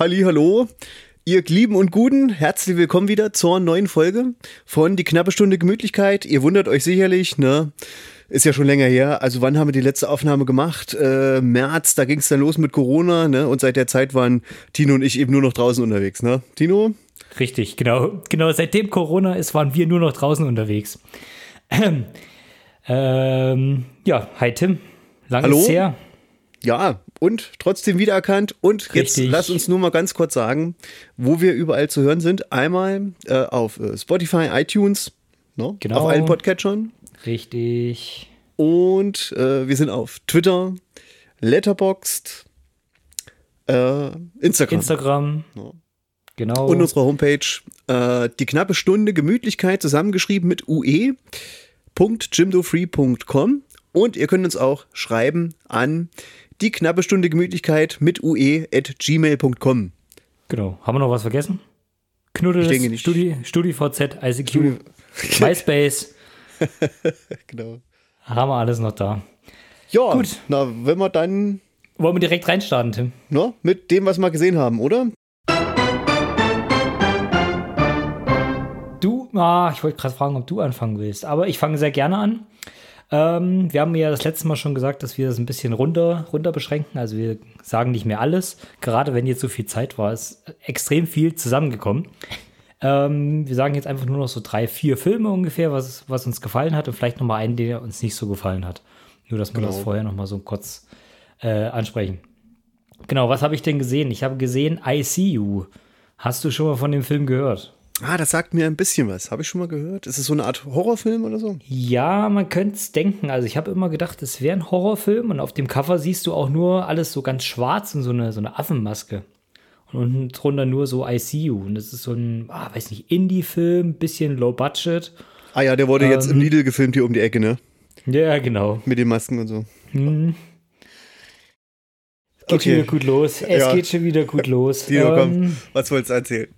Halli, hallo. Ihr Lieben und Guten, herzlich willkommen wieder zur neuen Folge von Die knappe Stunde Gemütlichkeit. Ihr wundert euch sicherlich, ne? Ist ja schon länger her. Also wann haben wir die letzte Aufnahme gemacht? Äh, März, da ging es dann los mit Corona, ne? Und seit der Zeit waren Tino und ich eben nur noch draußen unterwegs, ne? Tino? Richtig, genau. Genau, seitdem Corona ist, waren wir nur noch draußen unterwegs. Ähm, ja, hi Tim. Lange Hallo? her. Ja, und trotzdem wiedererkannt. Und jetzt Richtig. lass uns nur mal ganz kurz sagen, wo wir überall zu hören sind. Einmal äh, auf äh, Spotify, iTunes, ne? Genau. auf allen Podcatchern. Richtig. Und äh, wir sind auf Twitter, Letterboxd, äh, Instagram. Instagram. Ja. Genau. Und unsere Homepage, äh, die knappe Stunde Gemütlichkeit zusammengeschrieben mit ue.jimdofree.com. Und ihr könnt uns auch schreiben an die knappe Stunde Gemütlichkeit mit ue at gmail.com. genau. Haben wir noch was vergessen? Knuddels, Ich denke nicht. Studi, StudiVZ, ICQ, MySpace. Genau. Haben wir alles noch da. Ja, Gut. na, wenn wir dann Wollen wir direkt reinstarten, Tim? ne, mit dem, was wir gesehen haben, oder? Du, ah, ich wollte gerade fragen, ob du anfangen willst, aber ich fange sehr gerne an. Ähm, wir haben ja das letzte Mal schon gesagt, dass wir das ein bisschen runter, runter beschränken. Also wir sagen nicht mehr alles. Gerade wenn jetzt so viel Zeit war, ist extrem viel zusammengekommen. Ähm, wir sagen jetzt einfach nur noch so drei, vier Filme ungefähr, was, was uns gefallen hat und vielleicht noch mal einen, der uns nicht so gefallen hat. Nur, dass wir Genau. das vorher noch mal so kurz äh, ansprechen. Genau, was habe ich denn gesehen? Ich habe gesehen I See You. Hast du schon mal von dem Film gehört? Ah, das sagt mir ein bisschen was. Habe ich schon mal gehört? Ist es so eine Art Horrorfilm oder so? Ja, man könnte es denken. Also ich habe immer gedacht, es wäre ein Horrorfilm und auf dem Cover siehst du auch nur alles so ganz schwarz und so eine, so eine Affenmaske. Und unten drunter nur so ICU. Und das ist so ein, ah, weiß nicht, Indie-Film, bisschen low budget. Ah ja, der wurde jetzt im Ähm. Lidl gefilmt hier um die Ecke, ne? Ja, genau. Mit den Masken und so. Hm. Geht Okay. schon wieder gut los. Es Ja. geht schon wieder gut los. Komm, Ähm, was wolltest du erzählen?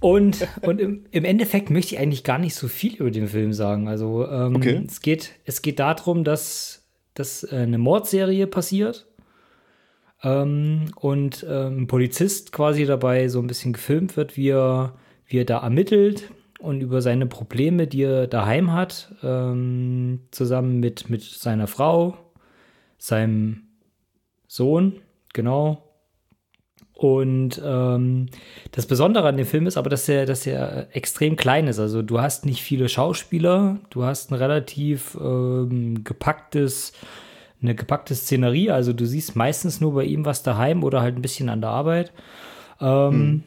Und, und im, im Endeffekt möchte ich eigentlich gar nicht so viel über den Film sagen. Also ähm, Okay. es, geht, es geht darum, dass, dass äh, eine Mordserie passiert ähm, und ähm, ein Polizist quasi dabei so ein bisschen gefilmt wird, wie er, wie er da ermittelt und über seine Probleme, die er daheim hat, ähm, zusammen mit, mit seiner Frau, seinem Sohn, genau, und ähm, das Besondere an dem Film ist aber, dass er, dass er extrem klein ist. Also du hast nicht viele Schauspieler, du hast ein relativ ähm, gepacktes, eine gepackte Szenerie. Also du siehst meistens nur bei ihm was daheim oder halt ein bisschen an der Arbeit. Ähm,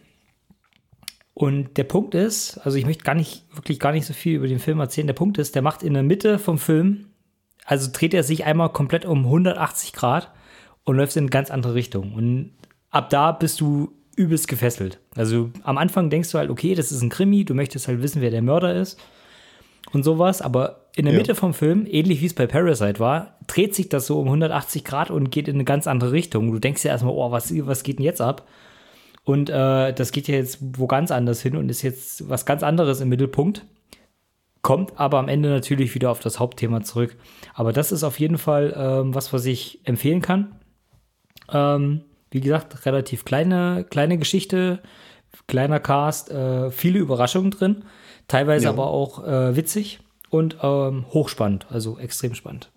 Und der Punkt ist, also ich möchte gar nicht, wirklich gar nicht so viel über den Film erzählen. Der Punkt ist, der macht in der Mitte vom Film, also dreht er sich einmal komplett um 180 Grad und läuft in eine ganz andere Richtung. Und ab da bist du übelst gefesselt. Also am Anfang denkst du halt, okay, das ist ein Krimi, du möchtest halt wissen, wer der Mörder ist und sowas, aber in der Ja. Mitte vom Film, ähnlich wie es bei Parasite war, dreht sich das so um 180 Grad und geht in eine ganz andere Richtung. Du denkst ja erstmal, oh, was, was geht denn jetzt ab? Und äh, das geht ja jetzt wo ganz anders hin und ist jetzt was ganz anderes im Mittelpunkt. Kommt aber am Ende natürlich wieder auf das Hauptthema zurück. Aber das ist auf jeden Fall ähm, was, was ich empfehlen kann. Ähm, wie gesagt, relativ kleine, kleine Geschichte, kleiner Cast, äh, viele Überraschungen drin, teilweise Ja. aber auch äh, witzig und ähm, hochspannend, also extrem spannend.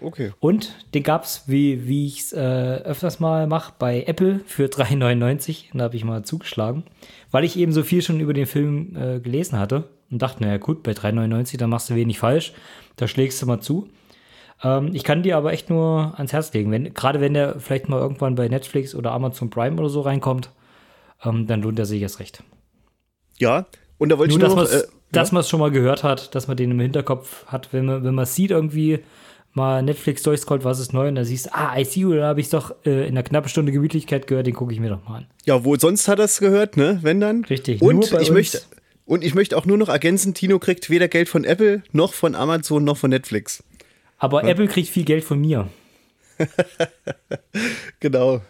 Okay. Und den gab es, wie, wie ich es äh, öfters mal mache, bei Apple für 3,99. Und da habe ich mal zugeschlagen, weil ich eben so viel schon über den Film äh, gelesen hatte und dachte, naja gut, bei 3,99, da machst du wenig falsch, da schlägst du mal zu. Ähm, ich kann dir aber echt nur ans Herz legen, wenn, gerade wenn der vielleicht mal irgendwann bei Netflix oder Amazon Prime oder so reinkommt, ähm, dann lohnt er sich erst recht. Ja, und da wollte Nur, ich dass nur man noch. es Äh, dass schon mal gehört hat, dass man den im Hinterkopf hat, wenn man, wenn man sieht irgendwie mal Netflix durchscrollt, was ist neu und da siehst du, ah, ICU, da habe ich doch äh, in einer knappen Stunde Gemütlichkeit gehört, den gucke ich mir doch mal an. ja, wo sonst hat er es gehört, ne? Wenn dann. Richtig, Und ich uns. möchte. Und ich möchte auch nur noch ergänzen, Tino kriegt weder Geld von Apple, noch von Amazon, noch von Netflix. Aber Apple kriegt viel Geld von mir. Genau.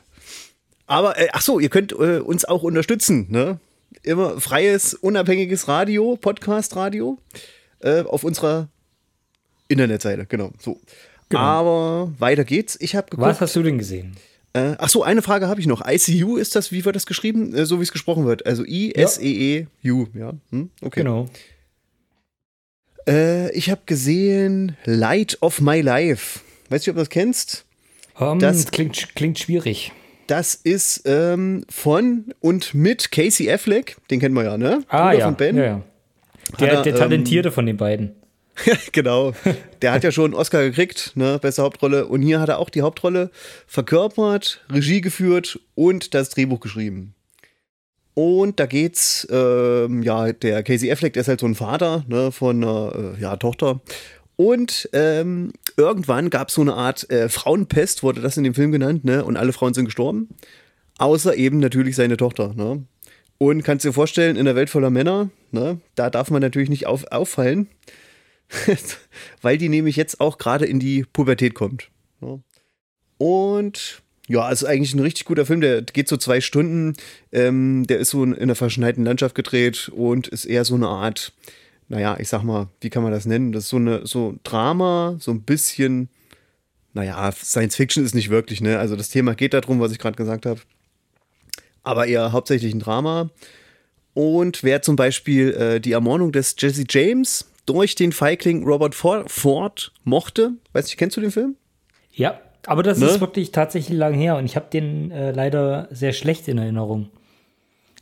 Aber, äh, ach so, ihr könnt äh, uns auch unterstützen, ne? Immer freies, unabhängiges Radio, Podcast-Radio äh, auf unserer Internetseite, genau, so. Genau. Aber weiter geht's. Ich habe Was hast du denn gesehen? Äh, ach so, eine Frage habe ich noch. ICU ist das, wie wird das geschrieben? Äh, so wie es gesprochen wird. Also I-S-E-E-U, ja. Hm? Okay. Genau. Äh, ich habe gesehen Light of My Life. Weißt du, ob du das kennst? Um, Das- das klingt, klingt schwierig. Das ist ähm, von und mit Casey Affleck. Den kennen wir ja, ne? Ah, Bruder ja. Von Ben. ja, ja. Der, er, der ähm, Talentierte von den beiden. genau. Der hat ja schon einen Oscar gekriegt, ne? Beste Hauptrolle. Und hier hat er auch die Hauptrolle verkörpert, Regie geführt und das Drehbuch geschrieben. Und da geht's, ähm, ja, der Casey Affleck, der ist halt so ein Vater ne, von einer äh, ja, Tochter. Und ähm, irgendwann gab es so eine Art äh, Frauenpest, wurde das in dem Film genannt, ne? Und alle Frauen sind gestorben. Außer eben natürlich seine Tochter, ne? Und kannst dir vorstellen, in der Welt voller Männer, ne, da darf man natürlich nicht auf, auffallen, weil die nämlich jetzt auch gerade in die Pubertät kommt. ne? Und ja, ist eigentlich ein richtig guter Film, der geht so zwei Stunden. Ähm, der ist so in einer verschneiten Landschaft gedreht und ist eher so eine Art, naja, ich sag mal, wie kann man das nennen? Das ist so eine, so Drama, so ein bisschen, naja, Science Fiction ist nicht wirklich, ne? Also das Thema geht darum, was ich gerade gesagt habe. Aber eher hauptsächlich ein Drama. Und wer zum Beispiel äh, die Ermordung des Jesse James durch den Feigling Robert For Ford mochte, weißt du, kennst du den Film? Ja, aber das Ne? ist wirklich tatsächlich lang her und ich habe den äh, leider sehr schlecht in Erinnerung.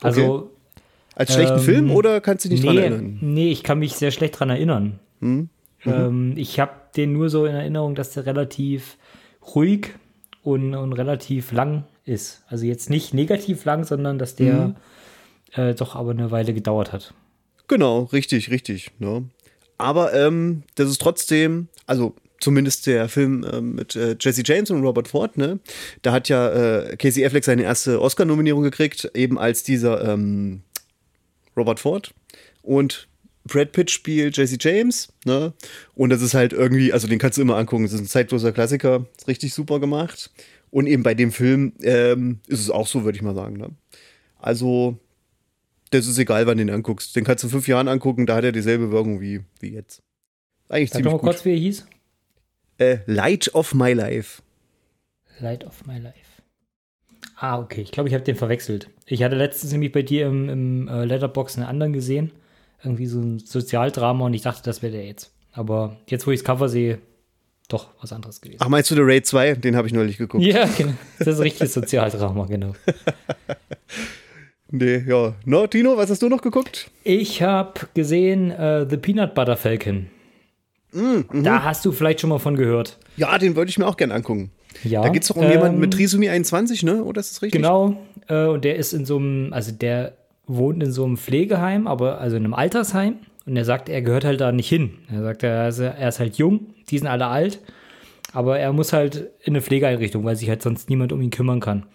Also, Als schlechten Ähm, Film oder kannst du dich dran nee, erinnern? Hm? nee, ich kann mich sehr schlecht dran erinnern. Mhm. Ähm, ich habe den nur so in Erinnerung, dass der relativ ruhig und, und relativ lang ist. Also jetzt nicht negativ lang, sondern dass der Mhm. äh, doch aber eine Weile gedauert hat. Genau, richtig, richtig. Ne? Aber ähm, das ist trotzdem, also zumindest der Film ähm, mit äh, Jesse James und Robert Ford, ne? Da hat ja äh, Casey Affleck seine erste Oscar-Nominierung gekriegt, eben als dieser ähm, Robert Ford. Und Brad Pitt spielt Jesse James, ne? Und das ist halt irgendwie, also den kannst du immer angucken. Das ist ein zeitloser Klassiker, ist richtig super gemacht. Und eben bei dem Film ähm, ist es auch so, würde ich mal sagen. Ne? Also, das ist egal, wann du den anguckst. Den kannst du in fünf Jahren angucken, da hat er dieselbe Wirkung wie, wie jetzt. Eigentlich Sag ziemlich doch mal gut. kurz, wie er hieß. Äh, Light of My Life. Light of My Life. Ah, okay. Ich glaube, ich habe den verwechselt. Ich hatte letztens nämlich bei dir im, im äh, Letterbox einen anderen gesehen. Irgendwie so ein Sozialdrama und ich dachte, das wäre der jetzt. Aber jetzt, wo ich das Cover sehe, doch was anderes gewesen. Ach, meinst du The Raid 2? Den habe ich neulich geguckt. Ja, genau. Das ist ein richtiges Sozialdrama, genau. Nee, ja. No, Tino, was hast du noch geguckt? Ich habe gesehen äh, The Peanut Butter Falcon. Mm, Da hast du vielleicht schon mal von gehört. Ja, den wollte ich mir auch gerne angucken. Ja. Da geht es doch um ähm, jemanden mit Trisomie 21, ne? Oder ist das richtig? Genau. Äh, und der ist in so einem, also der wohnt in so einem Pflegeheim, aber also in einem Altersheim. Und er sagt, er gehört halt da nicht hin. Er sagt, er ist, er ist halt jung, die sind alle alt, aber er muss halt in eine Pflegeeinrichtung, weil sich halt sonst niemand um ihn kümmern kann.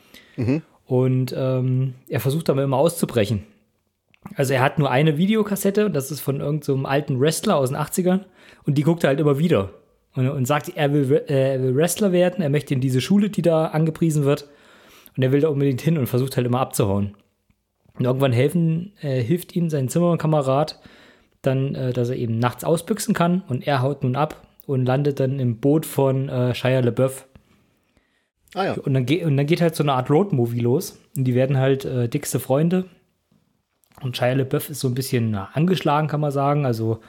Und ähm, er versucht aber immer auszubrechen. Also er hat nur eine Videokassette, das ist von irgendeinem so alten Wrestler aus den 80ern und die guckt er halt immer wieder. Und, und sagt, er will, äh, er will Wrestler werden, er möchte in diese Schule, die da angepriesen wird. Und er will da unbedingt hin und versucht halt immer abzuhauen. Und irgendwann helfen, äh, hilft ihm sein Zimmerkamerad dann, äh, dass er eben nachts ausbüchsen kann und er haut nun ab und landet dann im Boot von äh, Shia LaBeouf. Ah ja. Und dann, geht, und dann geht halt so eine Art Roadmovie los. Und die werden halt äh, dickste Freunde. Und Shia LaBeouf ist so ein bisschen na, angeschlagen, kann man sagen. Also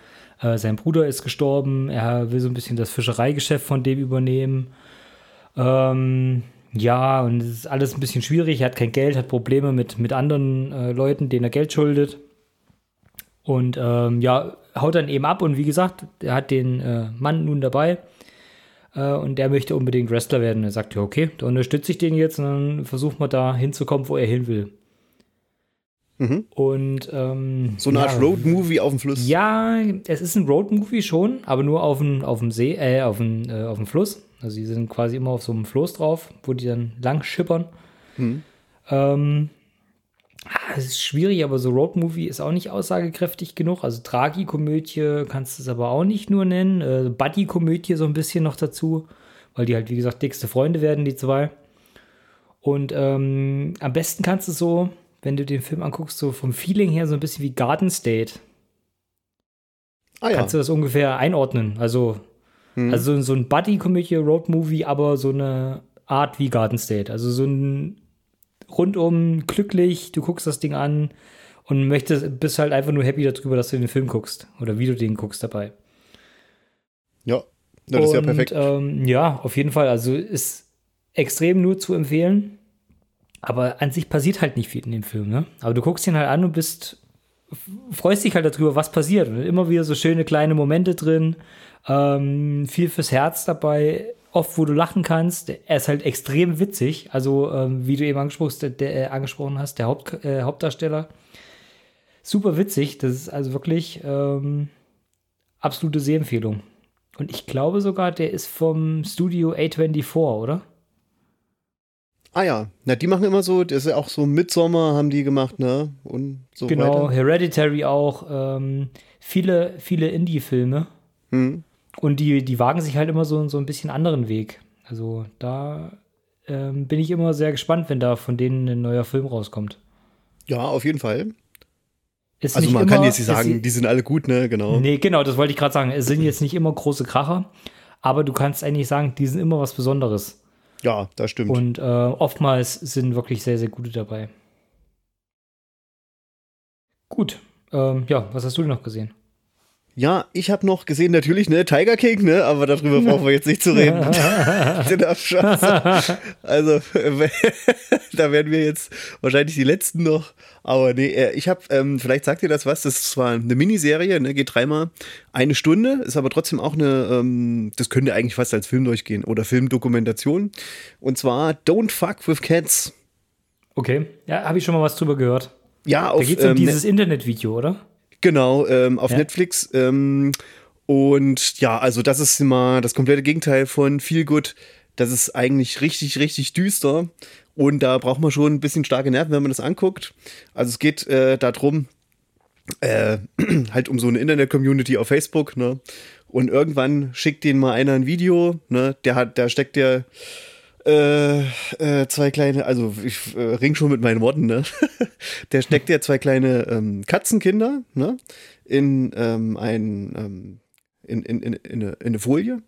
äh, sein Bruder ist gestorben. Er will so ein bisschen das Fischereigeschäft von dem übernehmen. Ähm, ja, und es ist alles ein bisschen schwierig. Er hat kein Geld, hat Probleme mit, mit anderen äh, Leuten, denen er Geld schuldet. Und ähm, ja, haut dann eben ab. Und wie gesagt, er hat den äh, Mann nun dabei. Äh, und der möchte unbedingt Wrestler werden. Er sagt, ja, okay, da unterstütze ich den jetzt und dann versuchen wir da hinzukommen, wo er hin will. Mhm. Und ähm, So eine ja, Art Road-Movie auf dem Fluss. Ja, es ist ein Roadmovie schon, aber nur auf dem, auf dem See, äh, auf dem, äh, auf dem Fluss. Also die sind quasi immer auf so einem Floß drauf, wo die dann lang schippern. Mhm. Ähm, ah, es ist schwierig, aber so Roadmovie ist auch nicht aussagekräftig genug. Also Tragikomödie kannst du es aber auch nicht nur nennen. Äh, Buddy-Komödie so ein bisschen noch dazu, weil die halt, wie gesagt, dickste Freunde werden, die zwei. Und ähm, am besten kannst du so, wenn du den Film anguckst, so vom Feeling her so ein bisschen wie Garden State. Ah ja. Kannst du das ungefähr einordnen? Also, Mhm. also so ein Buddy-Komödie, Road-Movie, aber so eine Art wie Garden State. Also so ein rundum glücklich, du guckst das Ding an und möchtest, bist halt einfach nur happy darüber, dass du den Film guckst oder wie du den guckst dabei. Ja, das und, ist ja perfekt. Ähm, ja, auf jeden Fall. Also ist extrem nur zu empfehlen. Aber an sich passiert halt nicht viel in dem Film, ne? Aber du guckst ihn halt an und bist, freust dich halt darüber, was passiert. Und immer wieder so schöne kleine Momente drin, ähm, viel fürs Herz dabei, oft, wo du lachen kannst. Er ist halt extrem witzig. Also, ähm, wie du eben der, äh, angesprochen hast, der Haupt, äh, Hauptdarsteller. Super witzig. Das ist also wirklich ähm, absolute Sehempfehlung. Und ich glaube sogar, der ist vom Studio A24, oder? Ah ja, na, die machen immer so, das ist ja auch so Midsommer haben die gemacht, ne? Und so genau, weiter. Hereditary auch, ähm, viele, viele Indie-Filme. Hm. Und die, die wagen sich halt immer so, so ein bisschen anderen Weg. Also da ähm, bin ich immer sehr gespannt, wenn da von denen ein neuer Film rauskommt. Ja, auf jeden Fall. Ist also man immer, kann jetzt nicht sagen, die sind alle gut, ne? Genau. Nee, genau, das wollte ich gerade sagen. Es sind jetzt nicht immer große Kracher, aber du kannst eigentlich sagen, die sind immer was Besonderes. Ja, das stimmt. Und äh, oftmals sind wirklich sehr, sehr gute dabei. Gut. Ähm, ja, was hast du denn noch gesehen? Ja, ich habe noch gesehen, natürlich, ne, Tiger King, ne, aber darüber brauchen wir jetzt nicht zu reden. Den Abschatz. Also, da werden wir jetzt wahrscheinlich die letzten noch. Aber nee, äh, ich habe, ähm, vielleicht sagt ihr das was, das ist zwar eine Miniserie, ne, geht dreimal eine Stunde, ist aber trotzdem auch eine, ähm, das könnte eigentlich fast als Film durchgehen oder Filmdokumentation. Und zwar Don't Fuck with Cats. Okay, ja, habe ich schon mal was drüber gehört. Ja, auf, da geht es um ähm, dieses Internetvideo, oder? Genau, ähm, auf ja. Netflix. Ähm, und ja, also das ist immer das komplette Gegenteil von Feel Good. Das ist eigentlich richtig, richtig düster. Und da braucht man schon ein bisschen starke Nerven, wenn man das anguckt. Also es geht äh, darum, äh, halt um so eine Internet-Community auf Facebook, ne? Und irgendwann schickt denen mal einer ein Video, ne? Der hat, der steckt ja äh, äh, zwei kleine, also ich äh, ring schon mit meinen Worten, ne? Der steckt ja zwei kleine ähm, Katzenkinder, ne? In ähm, ein, ähm, in, in, in, in, eine, in eine Folie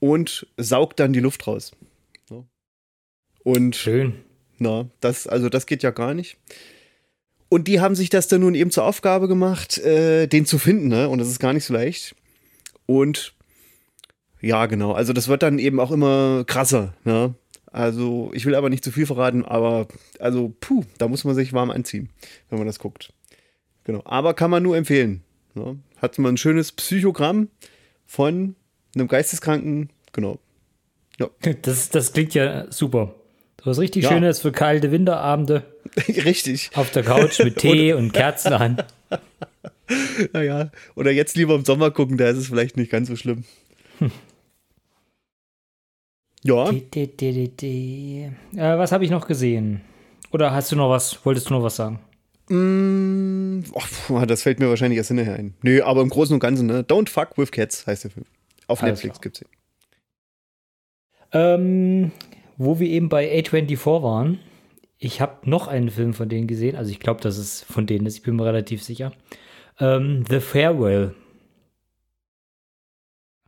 und saugt dann die Luft raus. Ne? Und schön. Na, das, also das geht ja gar nicht. Und die haben sich das dann nun eben zur Aufgabe gemacht, äh, den zu finden, ne? Und das ist gar nicht so leicht. Und ja, genau. Also das wird dann eben auch immer krasser, ne? Also, ich will aber nicht zu viel verraten, aber also, puh, da muss man sich warm anziehen, wenn man das guckt. Genau. Aber kann man nur empfehlen. Ne? Hat man ein schönes Psychogramm von einem Geisteskranken, genau. Ja. Das, das klingt ja super. Du hast richtig ja. schönes für kalte Winterabende. richtig. Auf der Couch mit Tee und Kerzen an. Naja, oder jetzt lieber im Sommer gucken, da ist es vielleicht nicht ganz so schlimm. Hm. Ja. Die, die, die, äh, was habe ich noch gesehen? Oder hast du noch was? Wolltest du noch was sagen? Mm, oh, das fällt mir wahrscheinlich erst hinterher ein. Nö, aber im Großen und Ganzen, ne? Don't Fuck with Cats heißt der Film. Auf Alles Netflix klar. gibt's ihn. Ähm, wo wir eben bei A24 waren, ich habe noch einen Film von denen gesehen, also ich glaube, dass es von denen ist, ich bin mir relativ sicher. Ähm, The Farewell.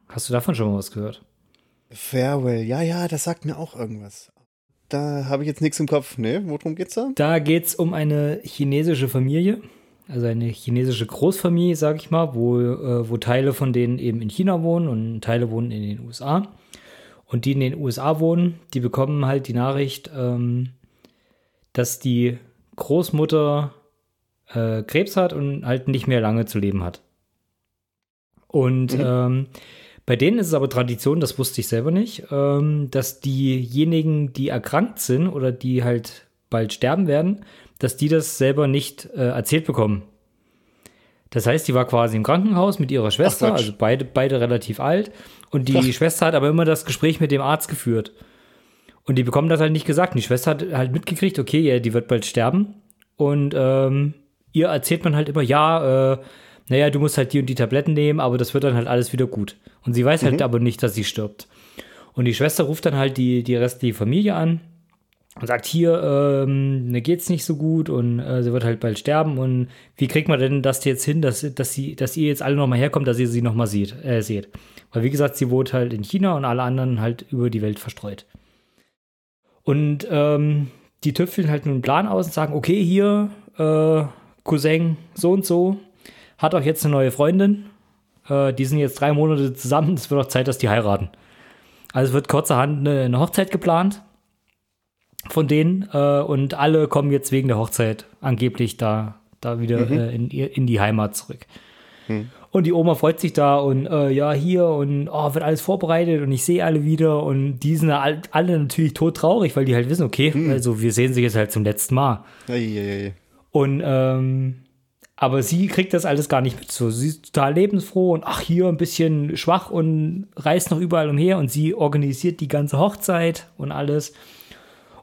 Hast du davon schon mal was gehört? Farewell, ja, ja, das sagt mir auch irgendwas. Da habe ich jetzt nichts im Kopf. Ne, worum geht's da? Da geht's um eine chinesische Familie, also eine chinesische Großfamilie, sag ich mal, wo, äh, wo Teile von denen eben in China wohnen und Teile wohnen in den USA. Und die in den USA wohnen, die bekommen halt die Nachricht, ähm, dass die Großmutter äh, Krebs hat und halt nicht mehr lange zu leben hat. Und mhm. ähm, bei denen ist es aber Tradition, das wusste ich selber nicht, ähm, dass diejenigen, die erkrankt sind oder die halt bald sterben werden, dass die das selber nicht äh, erzählt bekommen. Das heißt, die war quasi im Krankenhaus mit ihrer Schwester, Ach, also beide, beide relativ alt. Und die Ach. Schwester hat aber immer das Gespräch mit dem Arzt geführt. Und die bekommen das halt nicht gesagt. Und die Schwester hat halt mitgekriegt, okay, ja, die wird bald sterben. Und ähm, ihr erzählt man halt immer, ja, äh, naja, du musst halt die und die Tabletten nehmen, aber das wird dann halt alles wieder gut. Und sie weiß halt mhm. aber nicht, dass sie stirbt. Und die Schwester ruft dann halt die, die restliche Familie an und sagt, hier, ähm, mir geht's nicht so gut und äh, sie wird halt bald sterben. Und wie kriegt man denn das jetzt hin, dass, dass, sie, dass ihr jetzt alle nochmal herkommt, dass ihr sie nochmal sieht, äh, seht? Weil wie gesagt, sie wohnt halt in China und alle anderen halt über die Welt verstreut. Und ähm, die tüfteln halt einen Plan aus und sagen, okay, hier, äh, Cousin so und so, hat auch jetzt eine neue Freundin. Äh, die sind jetzt drei Monate zusammen, es wird auch Zeit, dass die heiraten. Also wird kurzerhand eine, eine Hochzeit geplant von denen äh, und alle kommen jetzt wegen der Hochzeit angeblich da, da wieder mhm. äh, in, in die Heimat zurück. Mhm. Und die Oma freut sich da und äh, ja, hier und oh, wird alles vorbereitet und ich sehe alle wieder und die sind alle natürlich todtraurig, weil die halt wissen, okay, mhm. also wir sehen sich jetzt halt zum letzten Mal. Eieiei. Und ähm, aber sie kriegt das alles gar nicht mit. So, sie ist total lebensfroh und ach, hier ein bisschen schwach und reist noch überall umher und sie organisiert die ganze Hochzeit und alles.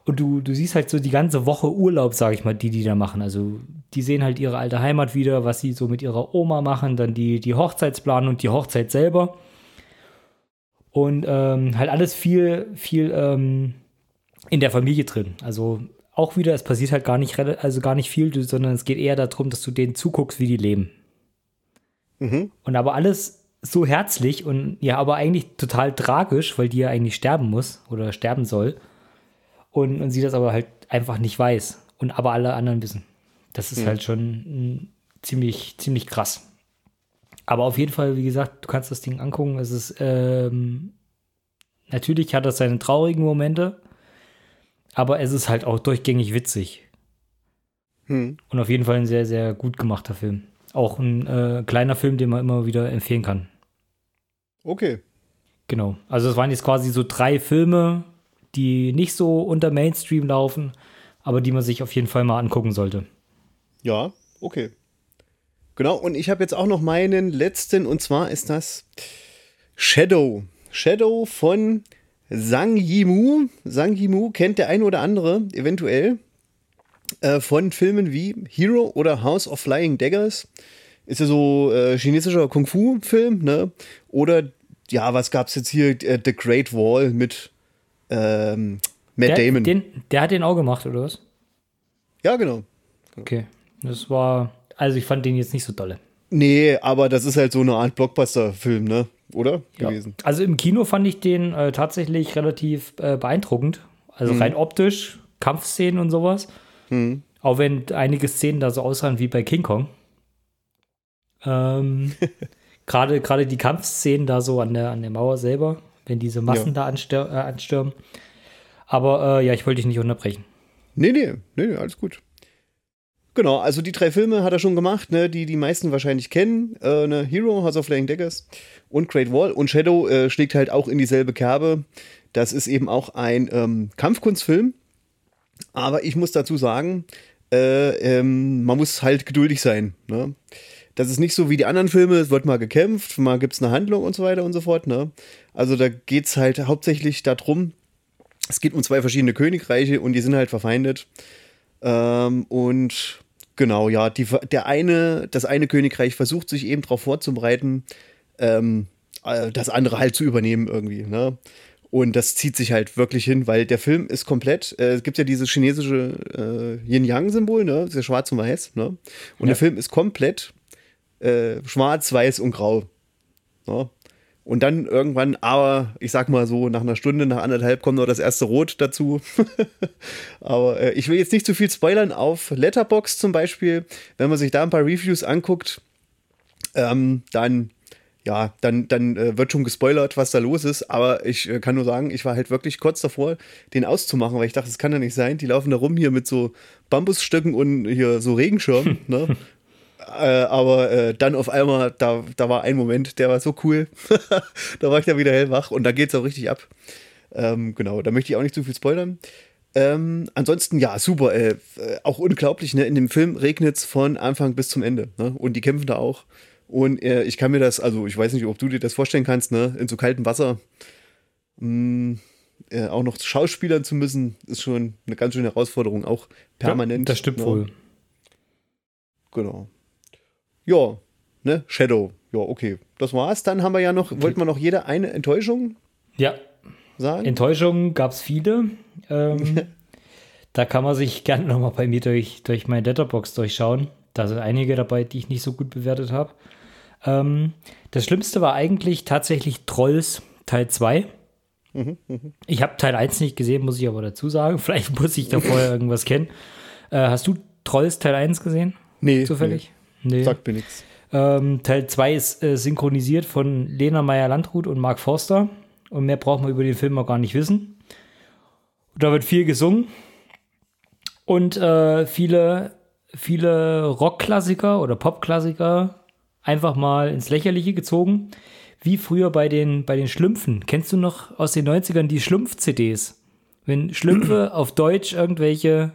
Und du, du siehst halt so die ganze Woche Urlaub, sag ich mal, die die da machen. Also die sehen halt ihre alte Heimat wieder, was sie so mit ihrer Oma machen, dann die, die Hochzeitsplanung und die Hochzeit selber. Und ähm, halt alles viel, viel ähm, in der Familie drin. Also auch wieder, es passiert halt gar nicht, also gar nicht viel, sondern es geht eher darum, dass du denen zuguckst, wie die leben. Mhm. Und aber alles so herzlich und ja, aber eigentlich total tragisch, weil die ja eigentlich sterben muss oder sterben soll und, und sie das aber halt einfach nicht weiß und aber alle anderen wissen. Das ist mhm. halt schon ziemlich, ziemlich krass. Aber auf jeden Fall, wie gesagt, du kannst das Ding angucken. Es ist, ähm, natürlich hat das seine traurigen Momente, aber es ist halt auch durchgängig witzig. Hm. Und auf jeden Fall ein sehr, sehr gut gemachter Film. Auch ein äh, kleiner Film, den man immer wieder empfehlen kann. Okay. Genau. Also es waren jetzt quasi so drei Filme, die nicht so unter Mainstream laufen, aber die man sich auf jeden Fall mal angucken sollte. Ja, okay. Genau, und ich habe jetzt auch noch meinen letzten, und zwar ist das Shadow. Shadow von Sang Yimou. Sang Yimou kennt der ein oder andere eventuell äh, von Filmen wie Hero oder House of Flying Daggers. Ist ja so äh, chinesischer Kung-Fu-Film, ne? Oder ja, was gab es jetzt hier? Äh, The Great Wall mit ähm, Matt der, Damon. Den, der hat den auch gemacht, oder was? Ja, genau. Okay. Das war, also ich fand den jetzt nicht so dolle. Nee, aber das ist halt so eine Art Blockbuster-Film, ne? Oder? Ja. Gewesen. Also im Kino fand ich den äh, tatsächlich relativ äh, beeindruckend. Also mhm. rein optisch, Kampfszenen und sowas. Mhm. Auch wenn einige Szenen da so aussahen wie bei King Kong. Ähm, Gerade die Kampfszenen da so an der, an der Mauer selber wenn diese Massen ja. da anstür äh, anstürmen. Aber äh, ja, ich wollte dich nicht unterbrechen. Nee, nee, nee, alles gut. Genau, also die drei Filme hat er schon gemacht, ne, die die meisten wahrscheinlich kennen. Äh, ne, Hero, House of Flying Daggers und Great Wall. Und Shadow äh, schlägt halt auch in dieselbe Kerbe. Das ist eben auch ein ähm, Kampfkunstfilm. Aber ich muss dazu sagen, äh, ähm, man muss halt geduldig sein. Ne? Das ist nicht so wie die anderen Filme, es wird mal gekämpft, mal gibt es eine Handlung und so weiter und so fort. Ne? Also da geht es halt hauptsächlich darum, es geht um zwei verschiedene Königreiche und die sind halt verfeindet. Ähm, und genau, ja, die, der eine, das eine Königreich versucht sich eben darauf vorzubereiten, ähm, äh, das andere halt zu übernehmen irgendwie. Ne? Und das zieht sich halt wirklich hin, weil der Film ist komplett, äh, es gibt ja dieses chinesische äh, Yin-Yang-Symbol, ne? Das ist ja schwarz und weiß, ne? Und ja. der Film ist komplett äh, schwarz, weiß und grau. Ne? Und dann irgendwann, aber ich sag mal so, nach einer Stunde, nach anderthalb kommt noch das erste Rot dazu. aber äh, ich will jetzt nicht zu viel spoilern auf Letterbox zum Beispiel. Wenn man sich da ein paar Reviews anguckt, ähm, dann ja, dann, dann äh, wird schon gespoilert, was da los ist. Aber ich äh, kann nur sagen, ich war halt wirklich kurz davor, den auszumachen, weil ich dachte, das kann ja nicht sein. Die laufen da rum hier mit so Bambusstöcken und hier so Regenschirmen. ne? Äh, aber äh, dann auf einmal, da, da war ein Moment, der war so cool. da war ich dann wieder hellwach und da geht es auch richtig ab. Ähm, genau, da möchte ich auch nicht zu viel spoilern. Ähm, ansonsten, ja, super. Äh, auch unglaublich, ne? In dem Film regnet es von Anfang bis zum Ende. Ne? Und die kämpfen da auch. Und äh, ich kann mir das, also ich weiß nicht, ob du dir das vorstellen kannst, ne? In so kaltem Wasser mh, mm, äh, auch noch Schauspielern zu müssen, ist schon eine ganz schöne Herausforderung, auch permanent. Ja, das stimmt ne? wohl. Genau. Ja, ne, Shadow. Ja, okay. Das war's. Dann haben wir ja noch, wollten wir noch jeder eine Enttäuschung ja. sagen? Enttäuschungen gab es viele. Ähm, da kann man sich gerne nochmal bei mir durch, durch meine Letterbox durchschauen. Da sind einige dabei, die ich nicht so gut bewertet habe. Ähm, das Schlimmste war eigentlich tatsächlich Trolls Teil 2. Mhm, mh. Ich habe Teil 1 nicht gesehen, muss ich aber dazu sagen. Vielleicht muss ich da vorher irgendwas kennen. Äh, hast du Trolls Teil 1 gesehen? Nee. Zufällig? Nee. Nee. Sagt mir nichts. Ähm, Teil 2 ist äh, synchronisiert von Lena Meyer-Landrut und Mark Forster. Und mehr braucht man über den Film auch gar nicht wissen. Und da wird viel gesungen. Und äh, viele, viele Rockklassiker oder Popklassiker einfach mal ins Lächerliche gezogen. Wie früher bei den, bei den Schlümpfen. Kennst du noch aus den 90ern die Schlumpf-CDs? Wenn Schlümpfe auf Deutsch irgendwelche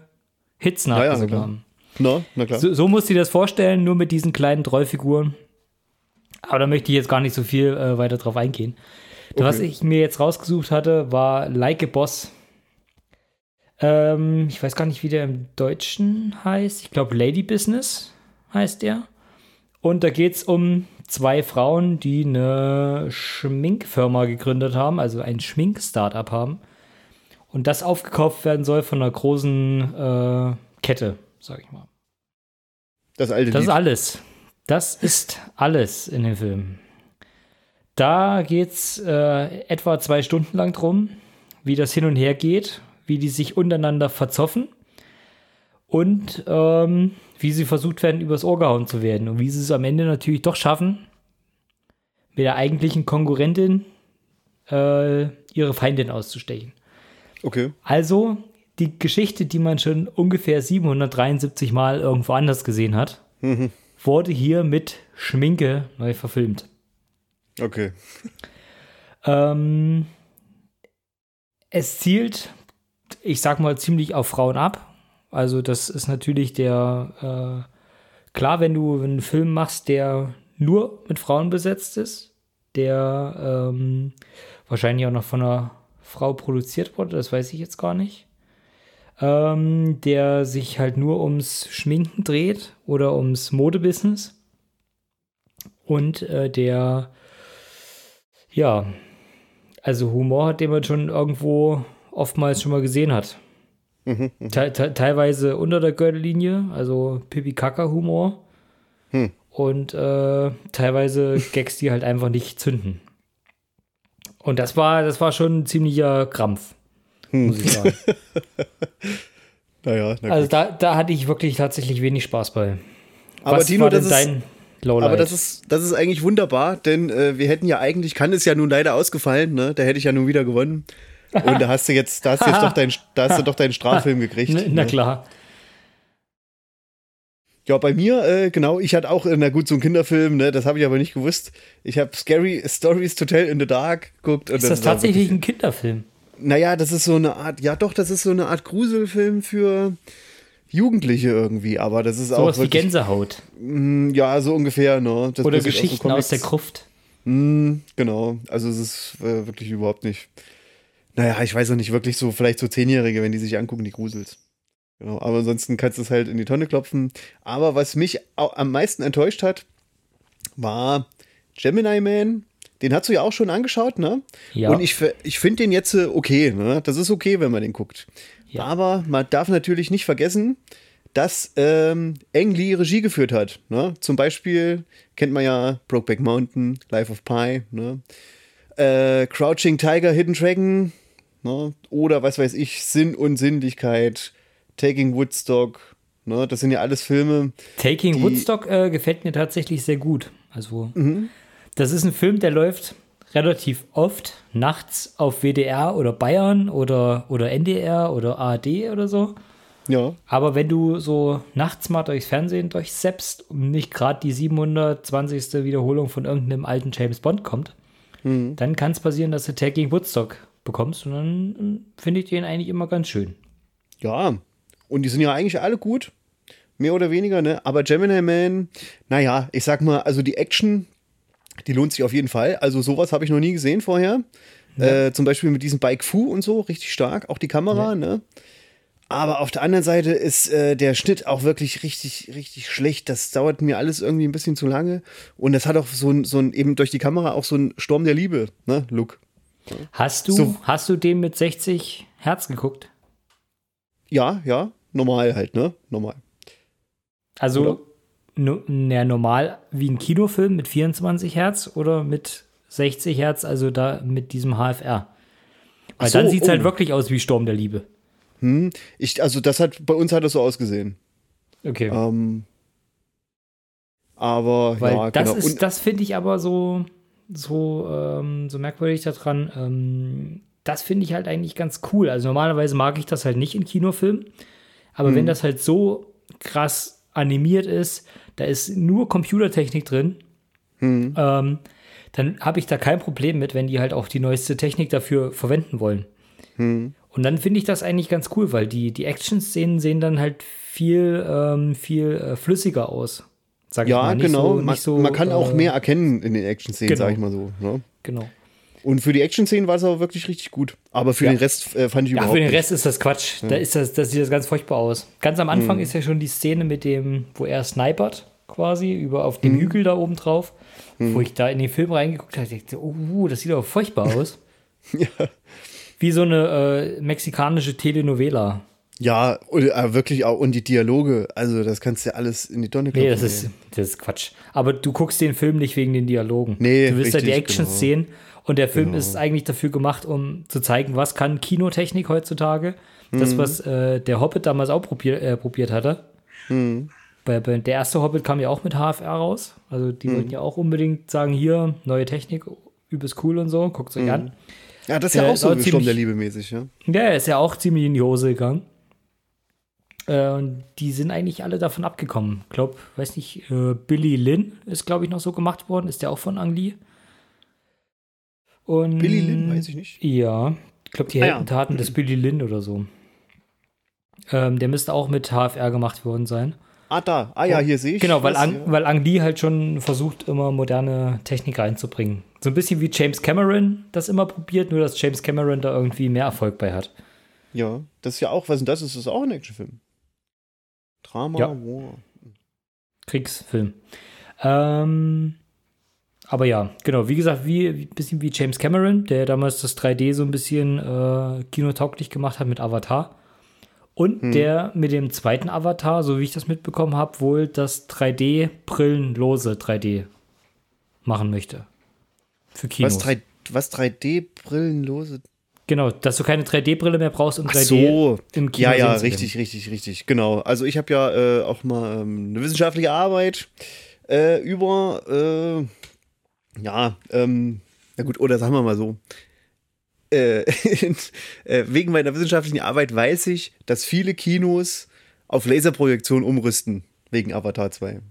Hits nachgesungen ja, ja, haben. No, na klar. So, so musst du dir das vorstellen, nur mit diesen kleinen Trollfiguren. Aber da möchte ich jetzt gar nicht so viel äh, weiter drauf eingehen. Okay. Was ich mir jetzt rausgesucht hatte, war Like a Boss. Ähm, ich weiß gar nicht, wie der im Deutschen heißt. Ich glaube, Lady Business heißt der. Und da geht es um zwei Frauen, die eine Schminkfirma gegründet haben, also ein Schmink-Startup haben. Und das aufgekauft werden soll von einer großen äh, Kette, sag ich mal. Das alte Das Lied. ist alles. Das ist alles in dem Film. Da geht es äh, etwa zwei Stunden lang drum, wie das hin und her geht, wie die sich untereinander verzoffen und ähm, wie sie versucht werden, übers Ohr gehauen zu werden und wie sie es am Ende natürlich doch schaffen, mit der eigentlichen Konkurrentin äh, ihre Feindin auszustechen. Okay. Also die Geschichte, die man schon ungefähr 773 Mal irgendwo anders gesehen hat, mhm. wurde hier mit Schminke neu verfilmt. Okay. Ähm, es zielt, ich sag mal, ziemlich auf Frauen ab. Also das ist natürlich der, äh, klar, wenn du einen Film machst, der nur mit Frauen besetzt ist, der ähm, wahrscheinlich auch noch von einer Frau produziert wurde, das weiß ich jetzt gar nicht. Ähm, der sich halt nur ums Schminken dreht oder ums Modebusiness. Und äh, der, ja, also Humor hat, den man schon irgendwo oftmals schon mal gesehen hat. Mhm, mhm. Te te teilweise unter der Gürtellinie, also Pipi-Kaka-Humor. Hm. Und äh, teilweise Gags, die halt einfach nicht zünden. Und das war, das war schon ein ziemlicher Krampf. Muss ich sagen. naja, na also da, da hatte ich wirklich tatsächlich wenig Spaß bei. Aber Was Dino, das ist, Lowlight. Aber das ist, das ist eigentlich wunderbar, denn äh, wir hätten ja eigentlich, kann es ja nun leider ausgefallen, ne? Da hätte ich ja nun wieder gewonnen. Und da hast du jetzt, da hast du jetzt doch, dein, da hast du doch deinen Straffilm gekriegt. Na, na ne? klar. Ja, bei mir, äh, genau, ich hatte auch, na gut, so einen Kinderfilm, ne, das habe ich aber nicht gewusst. Ich habe Scary Stories to Tell in the Dark geguckt. ist das, das tatsächlich ein Kinderfilm? Naja, das ist so eine Art, ja doch, das ist so eine Art Gruselfilm für Jugendliche irgendwie, aber das ist so auch. Sowas wie Gänsehaut. Mh, mm, ja, so ungefähr, ne. Das Oder Geschichten so aus der Gruft. Mh, mm, genau, also es ist äh, wirklich überhaupt nicht. Naja, ich weiß auch nicht, wirklich so, vielleicht so Zehnjährige, wenn die sich angucken, die Grusels. Genau, aber ansonsten kannst du es halt in die Tonne klopfen. Aber was mich am meisten enttäuscht hat, war Gemini Man. Den hast du ja auch schon angeschaut, ne? Ja. Und ich, ich finde den jetzt äh, okay, ne? Das ist okay, wenn man den guckt. Ja. Aber man darf natürlich nicht vergessen, dass ähm, Ang Lee Regie geführt hat. Ne? Zum Beispiel kennt man ja Brokeback Mountain, Life of Pi, ne? Äh, Crouching Tiger, Hidden Dragon, ne? oder was weiß ich, Sinn und Sinnlichkeit, Taking Woodstock. Ne? Das sind ja alles Filme. Taking Woodstock äh, gefällt mir tatsächlich sehr gut. Also, mhm. Das ist ein Film, der läuft relativ oft nachts auf WDR oder Bayern oder, oder NDR oder ARD oder so. Ja. Aber wenn du so nachts mal durchs Fernsehen durchseppst und nicht gerade die 720. Wiederholung von irgendeinem alten James Bond kommt, mhm. dann kann es passieren, dass du Taking Woodstock bekommst und dann finde ich den eigentlich immer ganz schön. Ja, und die sind ja eigentlich alle gut. Mehr oder weniger, ne? Aber Gemini Man, naja, ich sag mal, also die Action, die lohnt sich auf jeden Fall. Also sowas habe ich noch nie gesehen vorher. Ja. Äh, zum Beispiel mit diesem Bike Fu und so, richtig stark. Auch die Kamera, ja. ne? Aber auf der anderen Seite ist äh, der Schnitt auch wirklich richtig, richtig schlecht. Das dauert mir alles irgendwie ein bisschen zu lange. Und das hat auch so ein, so ein eben durch die Kamera auch so ein Sturm der Liebe, ne, Look. Hast du, so. hast du den mit 60 Hertz geguckt? Ja, ja normal halt, ne? Normal. Also, no, na, normal wie ein Kinofilm mit 24 Hertz oder mit 60 Hertz, also da mit diesem HFR? Weil so, dann sieht es oh. halt wirklich aus wie Sturm der Liebe. Hm, ich, also das hat, bei uns hat das so ausgesehen. Okay. Ähm, aber Weil ja, das genau. ist, das finde ich aber so, so, ähm, so merkwürdig daran. Ähm, das finde ich halt eigentlich ganz cool. Also normalerweise mag ich das halt nicht in Kinofilmen. Aber Mhm. wenn das halt so krass animiert ist, da ist nur Computertechnik drin, Mhm. ähm, dann habe ich da kein Problem mit, wenn die halt auch die neueste Technik dafür verwenden wollen. Mhm. Und dann finde ich das eigentlich ganz cool, weil die, die Action-Szenen sehen dann halt viel, ähm, viel äh, flüssiger aus. Sag ich ja, mal. Nicht genau. So, man, so, man kann auch äh, mehr erkennen in den Action-Szenen, genau. sag ich mal so. Ne? Genau. Und für die Action-Szenen war es aber wirklich richtig gut. Aber für Ja. den Rest äh, fand ich Ja, überhaupt für den nicht. Rest ist das Quatsch. Da ist das, das sieht das ganz furchtbar aus. Ganz am Mhm. Anfang ist ja schon die Szene mit dem, wo er snipert, quasi, über auf dem Mhm. Hügel da oben drauf. Wo ich da in den Film reingeguckt habe, dachte, oh, uh, das sieht aber furchtbar aus. ja. Wie so eine äh, mexikanische Telenovela. Ja, und, äh, wirklich auch. Und die Dialoge, also das kannst du ja alles in die Tonne Nee, das ist, das ist Quatsch. Aber du guckst den Film nicht wegen den Dialogen. Nee, du willst ja die richtig, Action-Szenen und der Film Genau. ist eigentlich dafür gemacht, um zu zeigen, was kann Kinotechnik heutzutage. Mhm. Das, was äh, der Hobbit damals auch probier, äh, probiert hatte. Mhm. Bei, bei, der erste Hobbit kam ja auch mit HFR raus. Also Mhm. die wollten ja auch unbedingt sagen, hier, neue Technik, übelst cool und so, guckt Mhm. euch an. Ja, das ist ja, Der auch so wie Sturm der Liebe mäßig, ja. Ja, ist ja auch ziemlich in die Hose gegangen. Äh, und die sind eigentlich alle davon abgekommen. Ich glaube, weiß nicht, äh, Billy Lynn ist, glaube ich, noch so gemacht worden. Ist der auch von Ang Lee? Und Billy Lynn, weiß ich nicht. Ja, ich glaube, die Ah, ja. Heldentaten des Billy Lynn oder so. Ähm, der müsste auch mit HFR gemacht worden sein. Ah, da. Ah ja, hier sehe ich. Genau, weil, das, Ang, ja. weil Ang Lee halt schon versucht, immer moderne Technik reinzubringen. So ein bisschen wie James Cameron das immer probiert, nur dass James Cameron da irgendwie mehr Erfolg bei hat. Ja, das ist ja auch, was ist denn das? Ist das auch ein Actionfilm? Drama, Ja. War. Kriegsfilm. Ähm, aber ja, genau, wie gesagt, wie ein bisschen wie James Cameron, der damals das 3D so ein bisschen äh, kinotauglich gemacht hat mit Avatar. Und Hm. der mit dem zweiten Avatar, so wie ich das mitbekommen habe, wohl das 3D-brillenlose 3D machen möchte. Für Kinos. Was, 3, was 3D-Brillenlose? Genau, dass du keine 3D-Brille mehr brauchst, um Ach 3D so. im Kino Ja, ja, sehen zu richtig, richtig, richtig. Genau. Also ich habe ja äh, auch mal ähm, eine wissenschaftliche Arbeit äh, über, äh, ja, ähm, na gut, oder sagen wir mal so. Äh, äh, wegen meiner wissenschaftlichen Arbeit weiß ich, dass viele Kinos auf Laserprojektion umrüsten, wegen Avatar 2.